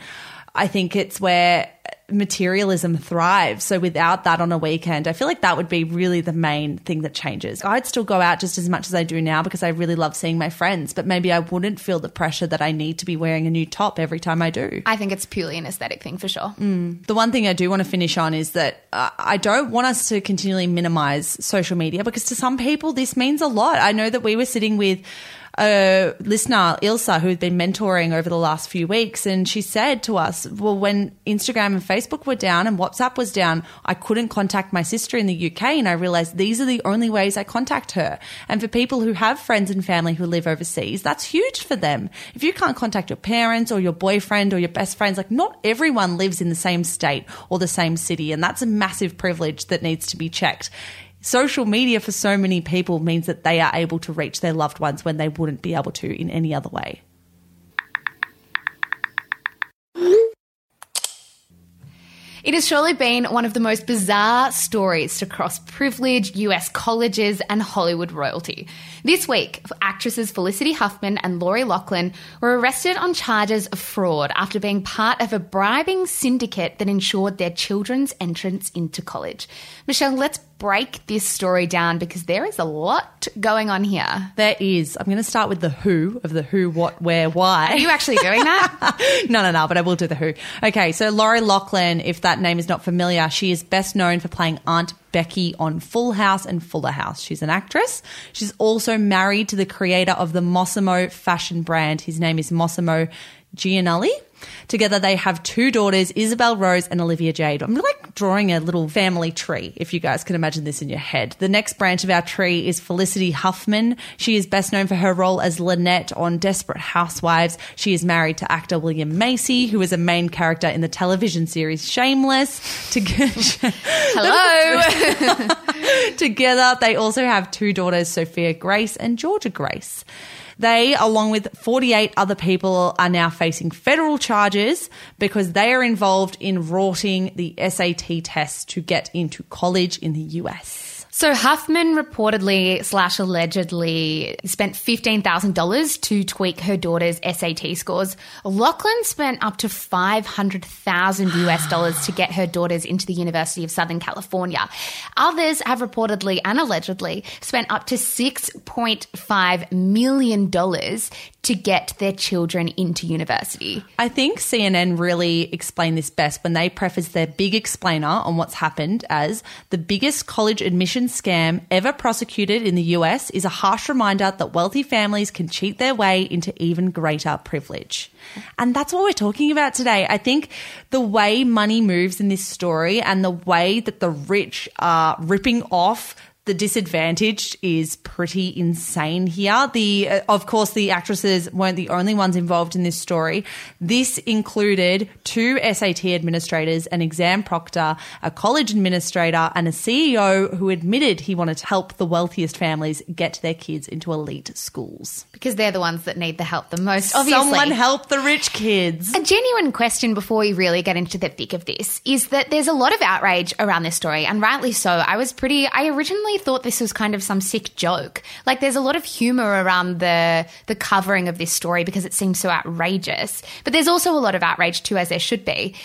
I think it's where materialism thrives. So without that on a weekend, I feel like that would be really the main thing that changes. I'd still go out just as much as I do now because I really love seeing my friends, but maybe I wouldn't feel the pressure that I need to be wearing a new top every time I do. I think it's purely an aesthetic thing for sure. Mm. The one thing I do want to finish on is that uh, I don't want us to continually minimize social media because to some people this means a lot. I know that we were sitting with a listener, Ilsa, who had been mentoring over the last few weeks, and she said to us, Well, when Instagram and Facebook were down and WhatsApp was down, I couldn't contact my sister in the UK, and I realized these are the only ways I contact her. And for people who have friends and family who live overseas, that's huge for them. If you can't contact your parents or your boyfriend or your best friends, like not everyone lives in the same state or the same city, and that's a massive privilege that needs to be checked social media for so many people means that they are able to reach their loved ones when they wouldn't be able to in any other way. It has surely been one of the most bizarre stories to cross privileged US colleges and Hollywood royalty. This week, actresses Felicity Huffman and Lori Loughlin were arrested on charges of fraud after being part of a bribing syndicate that ensured their children's entrance into college. Michelle, let's break this story down because there is a lot going on here. There is. I'm going to start with the who of the who, what, where, why. Are you actually doing that? (laughs) no, no, no, but I will do the who. Okay, so Lori Loughlin, if that name is not familiar, she is best known for playing Aunt Becky on Full House and Fuller House. She's an actress. She's also married to the creator of the Mossimo fashion brand. His name is Mossimo Giannulli. Together, they have two daughters, Isabel Rose and Olivia Jade. I'm like drawing a little family tree, if you guys can imagine this in your head. The next branch of our tree is Felicity Huffman. She is best known for her role as Lynette on Desperate Housewives. She is married to actor William Macy, who is a main character in the television series Shameless. Together, (laughs) Hello. (laughs) Together, they also have two daughters, Sophia Grace and Georgia Grace. They, along with 48 other people, are now facing federal charges because they are involved in rorting the SAT test to get into college in the US. So Huffman reportedly slash allegedly spent fifteen thousand dollars to tweak her daughter's SAT scores. Loughlin spent up to five hundred thousand US dollars to get her daughters into the University of Southern California. Others have reportedly and allegedly spent up to six point five million dollars to get their children into university. I think CNN really explained this best when they preface their big explainer on what's happened as the biggest college admission scam ever prosecuted in the US is a harsh reminder that wealthy families can cheat their way into even greater privilege. And that's what we're talking about today. I think the way money moves in this story and the way that the rich are ripping off the disadvantage is pretty insane here. The uh, of course the actresses weren't the only ones involved in this story. This included two SAT administrators, an exam proctor, a college administrator, and a CEO who admitted he wanted to help the wealthiest families get their kids into elite schools. Because they're the ones that need the help the most, obviously. Someone help the rich kids. A genuine question before we really get into the thick of this is that there's a lot of outrage around this story, and rightly so. I was pretty, I originally thought this was kind of some sick joke. Like there's a lot of humor around the the covering of this story because it seems so outrageous. But there's also a lot of outrage too, as there should be.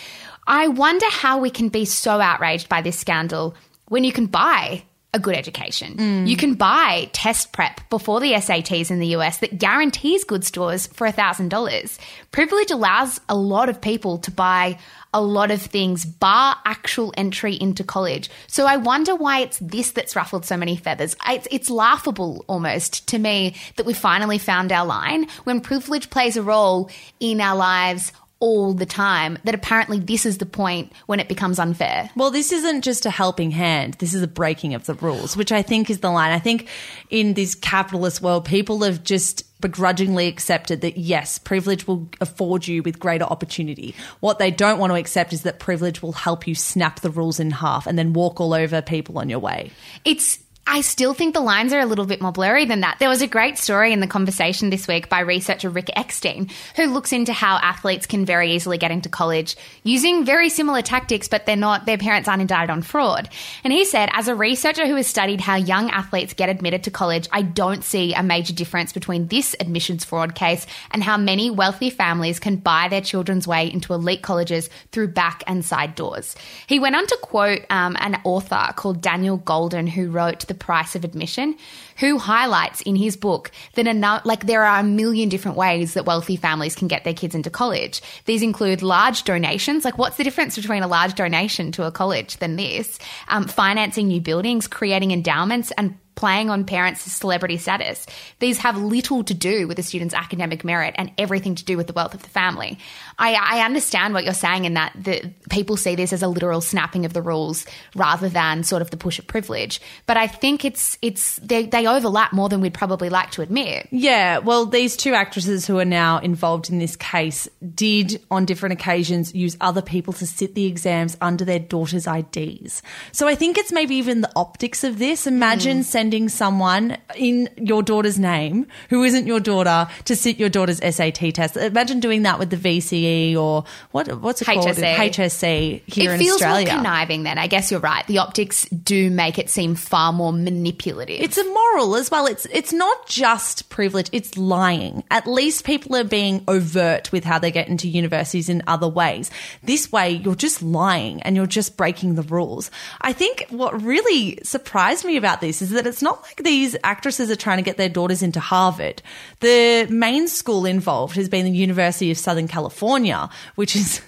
I wonder how we can be so outraged by this scandal when you can buy a good education. You can buy test prep before the SATs in the US that guarantees good scores for $1,000. Privilege allows a lot of people to buy a lot of things, bar actual entry into college. So I wonder why it's this that's ruffled so many feathers. It's, it's laughable almost to me that we finally found our line when privilege plays a role in our lives all the time that apparently this is the point when it becomes unfair. Well, this isn't just a helping hand. This is a breaking of the rules, which I think is the line. I think in this capitalist world, people have just begrudgingly accepted that yes, privilege will afford you with greater opportunity. What they don't want to accept is that privilege will help you snap the rules in half and then walk all over people on your way. It's I still think the lines are a little bit more blurry than that. There was a great story in the conversation this week by researcher Rick Eckstein, who looks into how athletes can very easily get into college using very similar tactics, but they're not, their parents aren't indicted on fraud. And he said, as a researcher who has studied how young athletes get admitted to college, I don't see a major difference between this admissions fraud case and how many wealthy families can buy their children's way into elite colleges through back and side doors. He went on to quote um, an author called Daniel Golden, who wrote The Price of Admission, who highlights in his book that eno- like there are a million different ways that wealthy families can get their kids into college. These include large donations. Like, what's the difference between a large donation to a college than this? Um, financing new buildings, creating endowments, and playing on parents' celebrity status. These have little to do with a student's academic merit and everything to do with the wealth of the family. I, I understand what you're saying in that the, people see this as a literal snapping of the rules rather than sort of the push of privilege. But I think it's it's they, they overlap more than we'd probably like to admit. Yeah, well, these two actresses who are now involved in this case did, on different occasions, use other people to sit the exams under their daughters' IDs. So I think it's maybe even the optics of this. Imagine mm. sending someone in your daughter's name who isn't your daughter to sit your daughter's SAT test. Imagine doing that with the VCE or what? What's it called? HSC. Here it in feels Australia. more conniving then. I guess you're right. The optics do make it seem far more manipulative. It's immoral as well. It's it's not just privilege, it's lying. At least people are being overt with how they get into universities in other ways. This way you're just lying and you're just breaking the rules. I think what really surprised me about this is that it's not like these actresses are trying to get their daughters into Harvard. The main school involved has been the University of Southern California, which is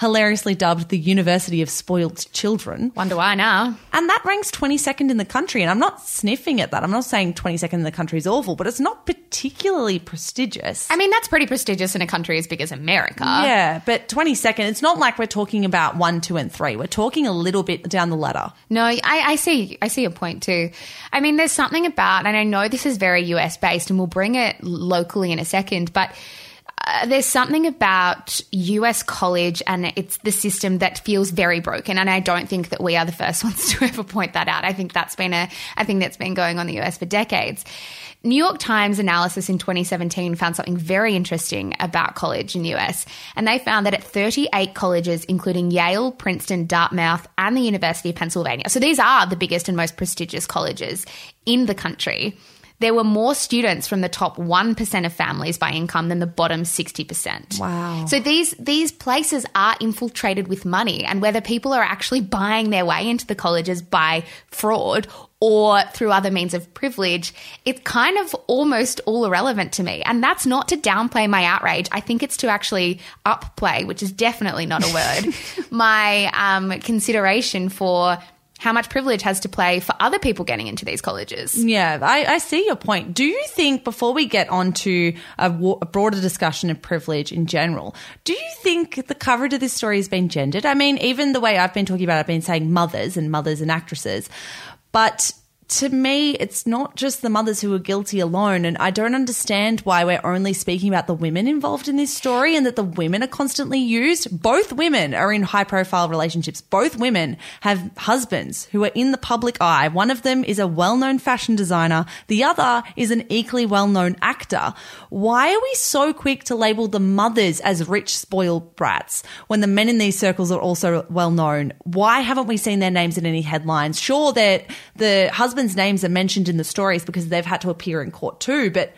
hilariously dubbed the University of Spoiled Children. Wonder why now. And that ranks 22nd in the country. And I'm not sniffing at that. I'm not saying 22nd in the country is awful, but it's not particularly prestigious. I mean, that's pretty prestigious in a country as big as America. yeah, but 22nd, it's not like we're talking about one, two, and three. We're talking a little bit down the ladder. No, I, I see. I see your point too. I mean, there's something about, and I know this is very US based, and we'll bring it locally in a second, but. Uh, there's something about US college and it's the system that feels very broken. And I don't think that we are the first (laughs) ones to ever point that out. I think that's been a, a thing that's been going on in the US for decades. New York Times analysis in 2017 found something very interesting about college in the US. And they found that at 38 colleges, including Yale, Princeton, Dartmouth, and the University of Pennsylvania, so these are the biggest and most prestigious colleges in the country, there were more students from the top 1% of families by income than the bottom 60%. Wow. So these these places are infiltrated with money and whether people are actually buying their way into the colleges by fraud or through other means of privilege, it's kind of almost all irrelevant to me. And that's not to downplay my outrage. I think it's to actually upplay, which is definitely not a word, (laughs) my um, consideration for how much privilege has to play for other people getting into these colleges. Yeah, I, I see your point. Do you think, before we get on to a, a broader discussion of privilege in general, do you think the coverage of this story has been gendered? I mean, even the way I've been talking about it, I've been saying mothers and mothers and actresses. But to me, it's not just the mothers who are guilty alone. And I don't understand why we're only speaking about the women involved in this story and that the women are constantly used. Both women are in high profile relationships. Both women have husbands who are in the public eye. One of them is a well known fashion designer, the other is an equally well known actor. Why are we so quick to label the mothers as rich, spoiled brats when the men in these circles are also well known? Why haven't we seen their names in any headlines? Sure, that the husbands' names are mentioned in the stories because they've had to appear in court too, but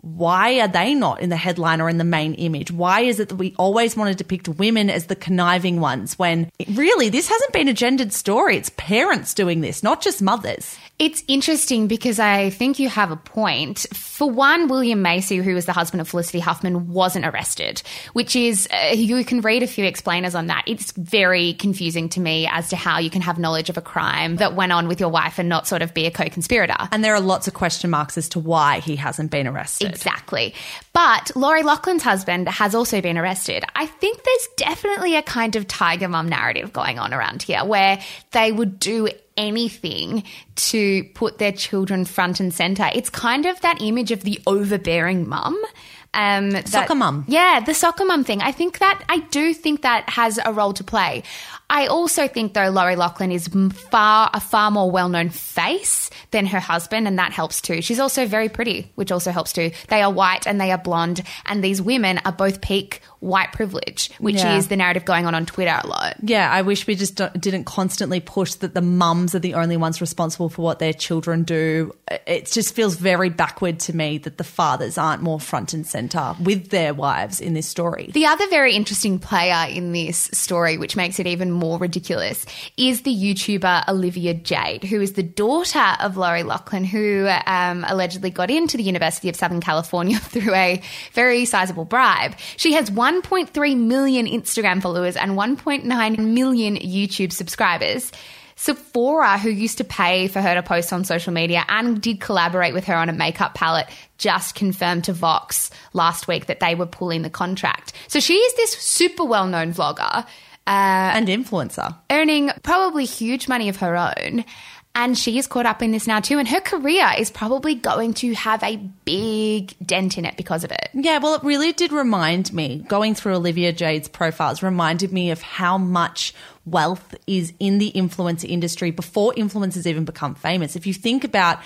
why are they not in the headline or in the main image? Why is it that we always want to depict women as the conniving ones when really this hasn't been a gendered story? It's parents doing this, not just mothers. It's interesting because I think you have a point. For one, William Macy, who was the husband of Felicity Huffman, wasn't arrested, which is, uh, you can read a few explainers on that. It's very confusing to me as to how you can have knowledge of a crime that went on with your wife and not sort of be a co conspirator. And there are lots of question marks as to why he hasn't been arrested. Exactly. But Lori Loughlin's husband has also been arrested. I think there's definitely a kind of tiger mum narrative going on around here where they would do anything to put their children front and center. It's kind of that image of the overbearing mum. Um, that- Soccer mum. Yeah, the soccer mum thing. I think that, I do think that has a role to play. I also think though Lori Loughlin is far a far more well known face than her husband, and that helps too. She's also very pretty, which also helps too. They are white and they are blonde, and these women are both peak white privilege, which Yeah. is the narrative going on on Twitter a lot. Yeah, I wish we just don't, didn't constantly push that the mums are the only ones responsible for what their children do. It just feels very backward to me that the fathers aren't more front and center with their wives in this story. The other very interesting player in this story, which makes it even more ridiculous, is the YouTuber Olivia Jade, who is the daughter of Lori Loughlin, who um, allegedly got into the University of Southern California (laughs) through a very sizable bribe. She has 1.3 million Instagram followers and 1.9 million YouTube subscribers. Sephora, who used to pay for her to post on social media and did collaborate with her on a makeup palette, just confirmed to Vox last week that they were pulling the contract. So she is this super well known vlogger, uh, And influencer. earning probably huge money of her own. And she is caught up in this now too. And her career is probably going to have a big dent in it because of it. Yeah, well, it really did remind me, going through Olivia Jade's profiles, reminded me of how much wealth is in the influencer industry before influencers even become famous. If you think about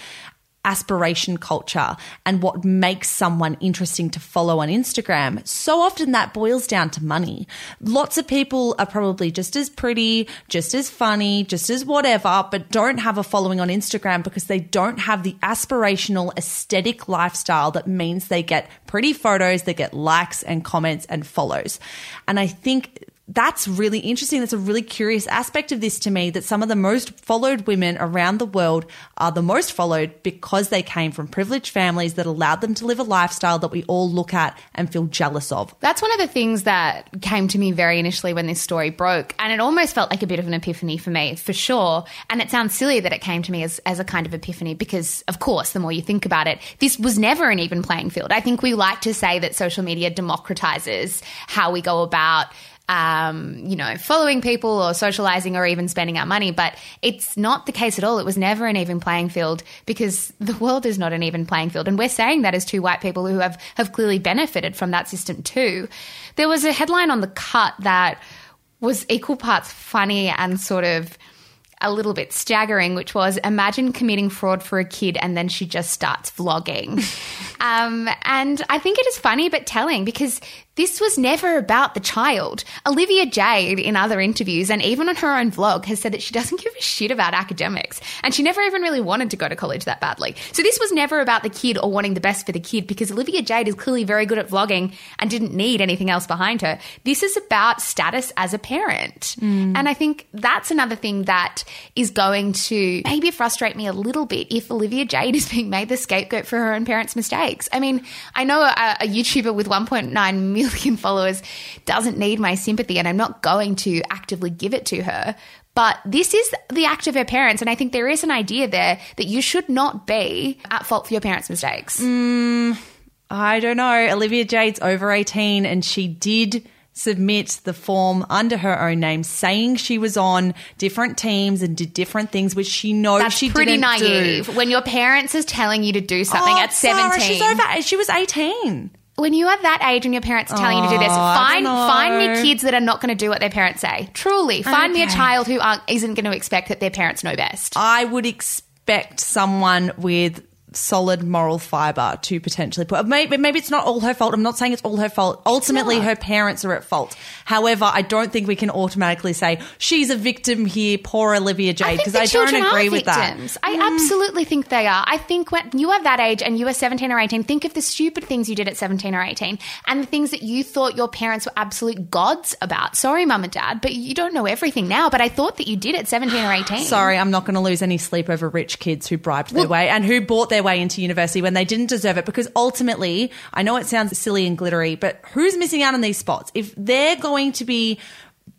aspiration culture and what makes someone interesting to follow on Instagram, so often that boils down to money. Lots of people are probably just as pretty, just as funny, just as whatever, but don't have a following on Instagram because they don't have the aspirational aesthetic lifestyle that means they get pretty photos, they get likes and comments and follows. And I think that's really interesting. That's a really curious aspect of this to me that some of the most followed women around the world are the most followed because they came from privileged families that allowed them to live a lifestyle that we all look at and feel jealous of. That's one of the things that came to me very initially when this story broke. And it almost felt like a bit of an epiphany for me, for sure. And it sounds silly that it came to me as, as a kind of epiphany because, of course, the more you think about it, this was never an even playing field. I think we like to say that social media democratizes how we go about um, you know, following people or socializing or even spending our money. But it's not the case at all. It was never an even playing field because (laughs) the world is not an even playing field. And we're saying that as two white people who have, have clearly benefited from that system too. There was a headline on the cut that was equal parts funny and sort of a little bit staggering, which was imagine committing fraud for a kid and then she just starts vlogging. (laughs) um, and I think it is funny but telling because this was never about the child. Olivia Jade, in other interviews and even on her own vlog, has said that she doesn't give a shit about academics and she never even really wanted to go to college that badly. So this was never about the kid or wanting the best for the kid because Olivia Jade is clearly very good at vlogging and didn't need anything else behind her. This is about status as a parent. Mm. And I think that's another thing that is going to maybe frustrate me a little bit if Olivia Jade is being made the scapegoat for her own parents' mistakes. I mean, I know a, a YouTuber with 1.9 million million (laughs) followers doesn't need my sympathy and I'm not going to actively give it to her. But this is the act of her parents. And I think there is an idea there that you should not be at fault for your parents' mistakes. Mm, I don't know. Olivia Jade's over 18 and she did submit the form under her own name saying she was on different teams and did different things which she knows That's she pretty didn't naive do. when your parents is telling you to do something Oh, at 17 Zara, she's over she was 18 when you are that age and your parents are telling you to do this, Oh, I find don't find me kids that are not going to do what their parents say. Truly, find me a Okay. child who aren't, isn't going to expect that their parents know best. I would expect someone with solid moral fiber to potentially put maybe maybe it's not all her fault. I'm not saying it's all her fault. Ultimately her parents are at fault. However, I don't think we can automatically say she's a victim here, poor Olivia Jade, because the I, don't agree with that. Mm. I absolutely think they are. I think when you are that age and you are 17 or 18, think of the stupid things you did at 17 or 18 and the things that you thought your parents were absolute gods about. Sorry, mum and dad, but you don't know everything now. But I thought that you did at 17 or 18. Sorry, I'm not going to lose any sleep over rich kids who bribed their way and who bought their way into university when they didn't deserve it. Because ultimately, I know it sounds silly and glittery, but who's missing out on these spots? If they're going to be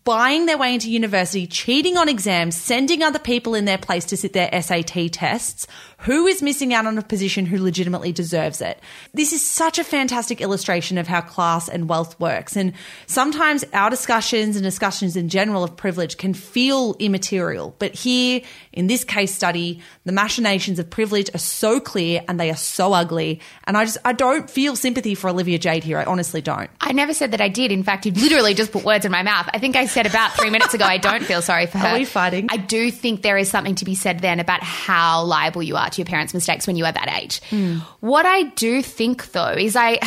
buying their way into university, cheating on exams, sending other people in their place to sit their SAT tests, who is missing out on a position who legitimately deserves it? This is such a fantastic illustration of how class and wealth works. And sometimes our discussions and discussions in general of privilege can feel immaterial. But here, in this case study, the machinations of privilege are so clear and they are so ugly. And I just, I don't feel sympathy for Olivia Jade here. I honestly don't. I never said that I did. In fact, you literally just put words in my mouth. I think I said about three minutes ago, I don't feel sorry for her. Are we fighting? I do think there is something to be said then about how liable you are to your parents' mistakes when you are that age. What I do think though is I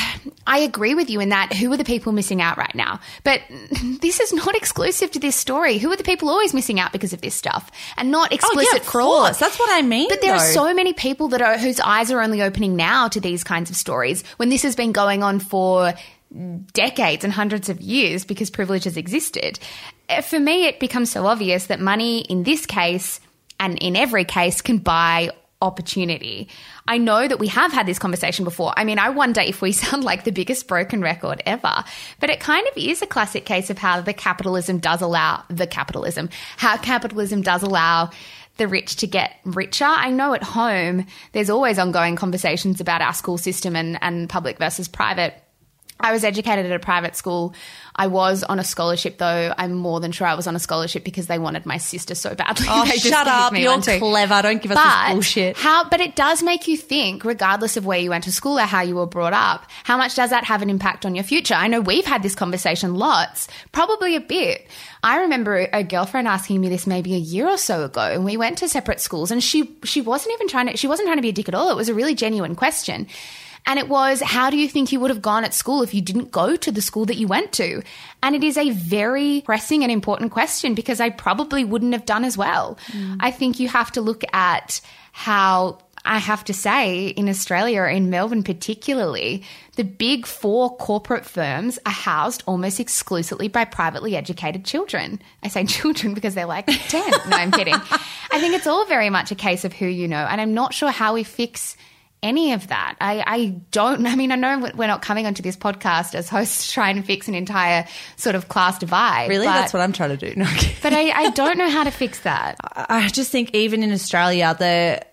I agree with you in that who are the people missing out right now? But (laughs) this is not exclusive to this story. Who are the people always missing out because of this stuff? And not explicit of fraud. course. That's what I mean. But there are so many people that are whose eyes are only opening now to these kinds of stories when this has been going on for decades and hundreds of years because privilege has existed. Uh, For me, it becomes so obvious that money in this case and in every case can buy opportunity. I know that we have had this conversation before. I mean, I wonder if we (laughs) sound like the biggest broken record ever, but it kind of is a classic case of how the capitalism does allow the capitalism, how capitalism does allow the rich to get richer. I know at home there's always ongoing conversations about our school system and, and public versus private. I was educated at a private school. I was on a scholarship, though. I'm more than sure I was on a scholarship because they wanted my sister so badly. (laughs) Oh, shut up. You're clever. Don't give us But this bullshit. How, but it does make you think, regardless of where you went to school or how you were brought up, how much does that have an impact on your future? I know we've had this conversation lots, probably a bit. I remember a girlfriend asking me this maybe a year or so ago, and we went to separate schools, and she she wasn't even trying to she wasn't trying to be a dick at all. It was a really genuine question. And it was, how do you think you would have gone at school if you didn't go to the school that you went to? And it is a very pressing and important question because I probably wouldn't have done as well. Mm. I think you have to look at how I have to say, in Australia, in Melbourne particularly, the big four corporate firms are housed almost exclusively by privately educated children. I say (laughs) children because they're like 10. no, I'm kidding. (laughs) I think it's all very much a case of who you know, and I'm not sure how we fix any of that. I, I don't, (laughs) I mean, I know we're not coming onto this podcast as hosts (laughs) trying to try and fix an entire sort of class divide. Really? but- That's what I'm trying to do. (laughs) No, But I, I don't know how to fix that. I just think even in Australia, the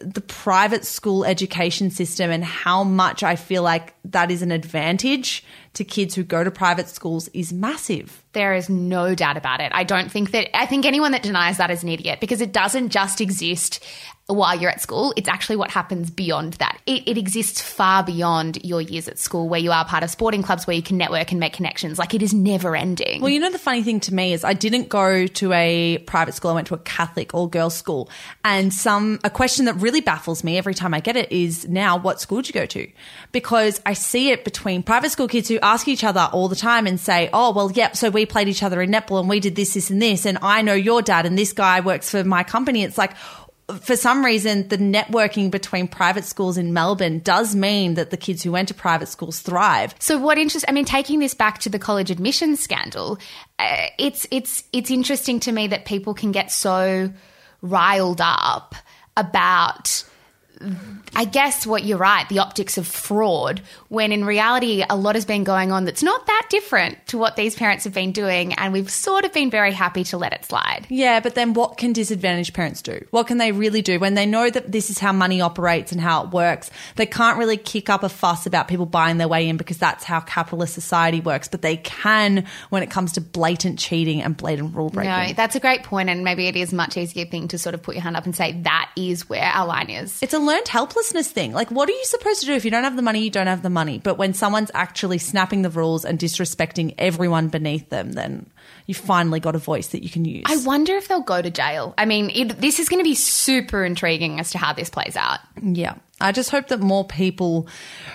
the private school education system and how much I feel like that is an advantage to kids who go to private schools is massive. There is no doubt about it. I don't think that, I think anyone that denies that is an idiot because it doesn't just exist while you're at school. It's actually what happens beyond that. It, it exists far beyond your years at school where you are part of sporting clubs where you can network and make connections. Like it is never ending. Well, you know, the funny thing to me is I didn't go to a private school. I went to a Catholic all girls school. And some, a question that really baffles me every time I get it is now, what school did you go to? Because I see it between private school kids who ask each other all the time and say, oh, well, yep, so we played each other in netball and we did this, this, and this. And I know your dad and this guy works for my company. It's like, for some reason, the networking between private schools in Melbourne does mean that the kids who went to private schools thrive. So what interest? I mean, taking this back to the college admissions scandal, uh, it's it's it's interesting to me that people can get so riled up about. I guess what you're right, the optics of fraud, when in reality, a lot has been going on that's not that different to what these parents have been doing, and we've sort of been very happy to let it slide. Yeah, but then what can disadvantaged parents do? What can they really do when they know that this is how money operates and how it works? They can't really kick up a fuss about people buying their way in because that's how capitalist society works, but they can when it comes to blatant cheating and blatant rule breaking. No, that's a great point, and maybe it is a much easier thing to sort of put your hand up and say that is where our line is. It's a learned helplessness thing. Like, what are you supposed to do if you don't have the money? You don't have the money. But when someone's actually snapping the rules and disrespecting everyone beneath them, then you finally got a voice that you can use. I wonder if they'll go to jail. I mean, it, this is going to be super intriguing as to how this plays out. Yeah. I just hope that more people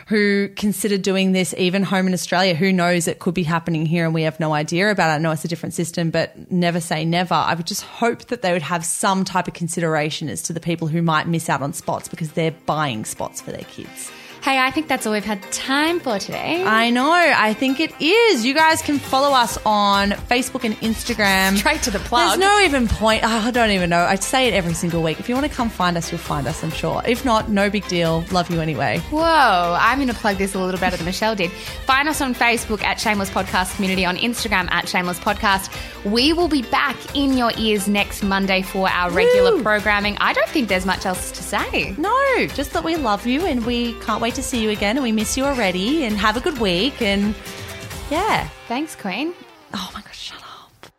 who consider doing this, even home in Australia, who knows it could be happening here and we have no idea about it. I know it's a different system, but never say never. I would just hope that they would have some type of consideration as to the people who might miss out on spots because they're buying spots for their kids. Hey, I think that's all we've had time for today. I know. I think it is. You guys can follow us on Facebook and Instagram. Straight to the plug. There's no even point. Oh, I don't even know. I say it every single week. If you want to come find us, you'll find us, I'm sure. If not, no big deal. Love you anyway. Whoa, I'm going to plug this a little better than Michelle did. Find us on Facebook at Shameless Podcast Community, on Instagram at Shameless Podcast. We will be back in your ears next Monday for our regular Woo. programming. I don't think there's much else to say. No, just that we love you and we can't wait to see you again and we miss you already and have a good week and yeah. Thanks, Queen. Oh my gosh, shut up.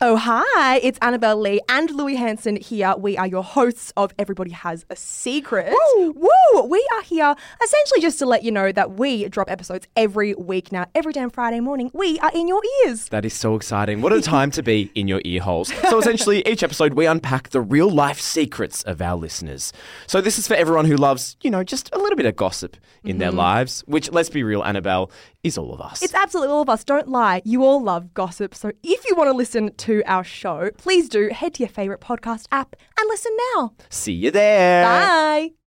Oh, hi, it's Annabelle Lee and Louis Hanson here. We are your hosts of Everybody Has a Secret. Woo! Woo! We are here essentially just to let you know that we drop episodes every week now. Every damn Friday morning, we are in your ears. That is so exciting. What a time to be in your ear holes. So, essentially, each episode we unpack the real life secrets of our listeners. So, this is for everyone who loves, you know, just a little bit of gossip in their mm-hmm. lives, which, let's be real, Annabelle, is all of us. It's absolutely all of us. Don't lie. You all love gossip. So if you want to listen to our show, please do head to your favourite podcast app and listen now. See you there. Bye.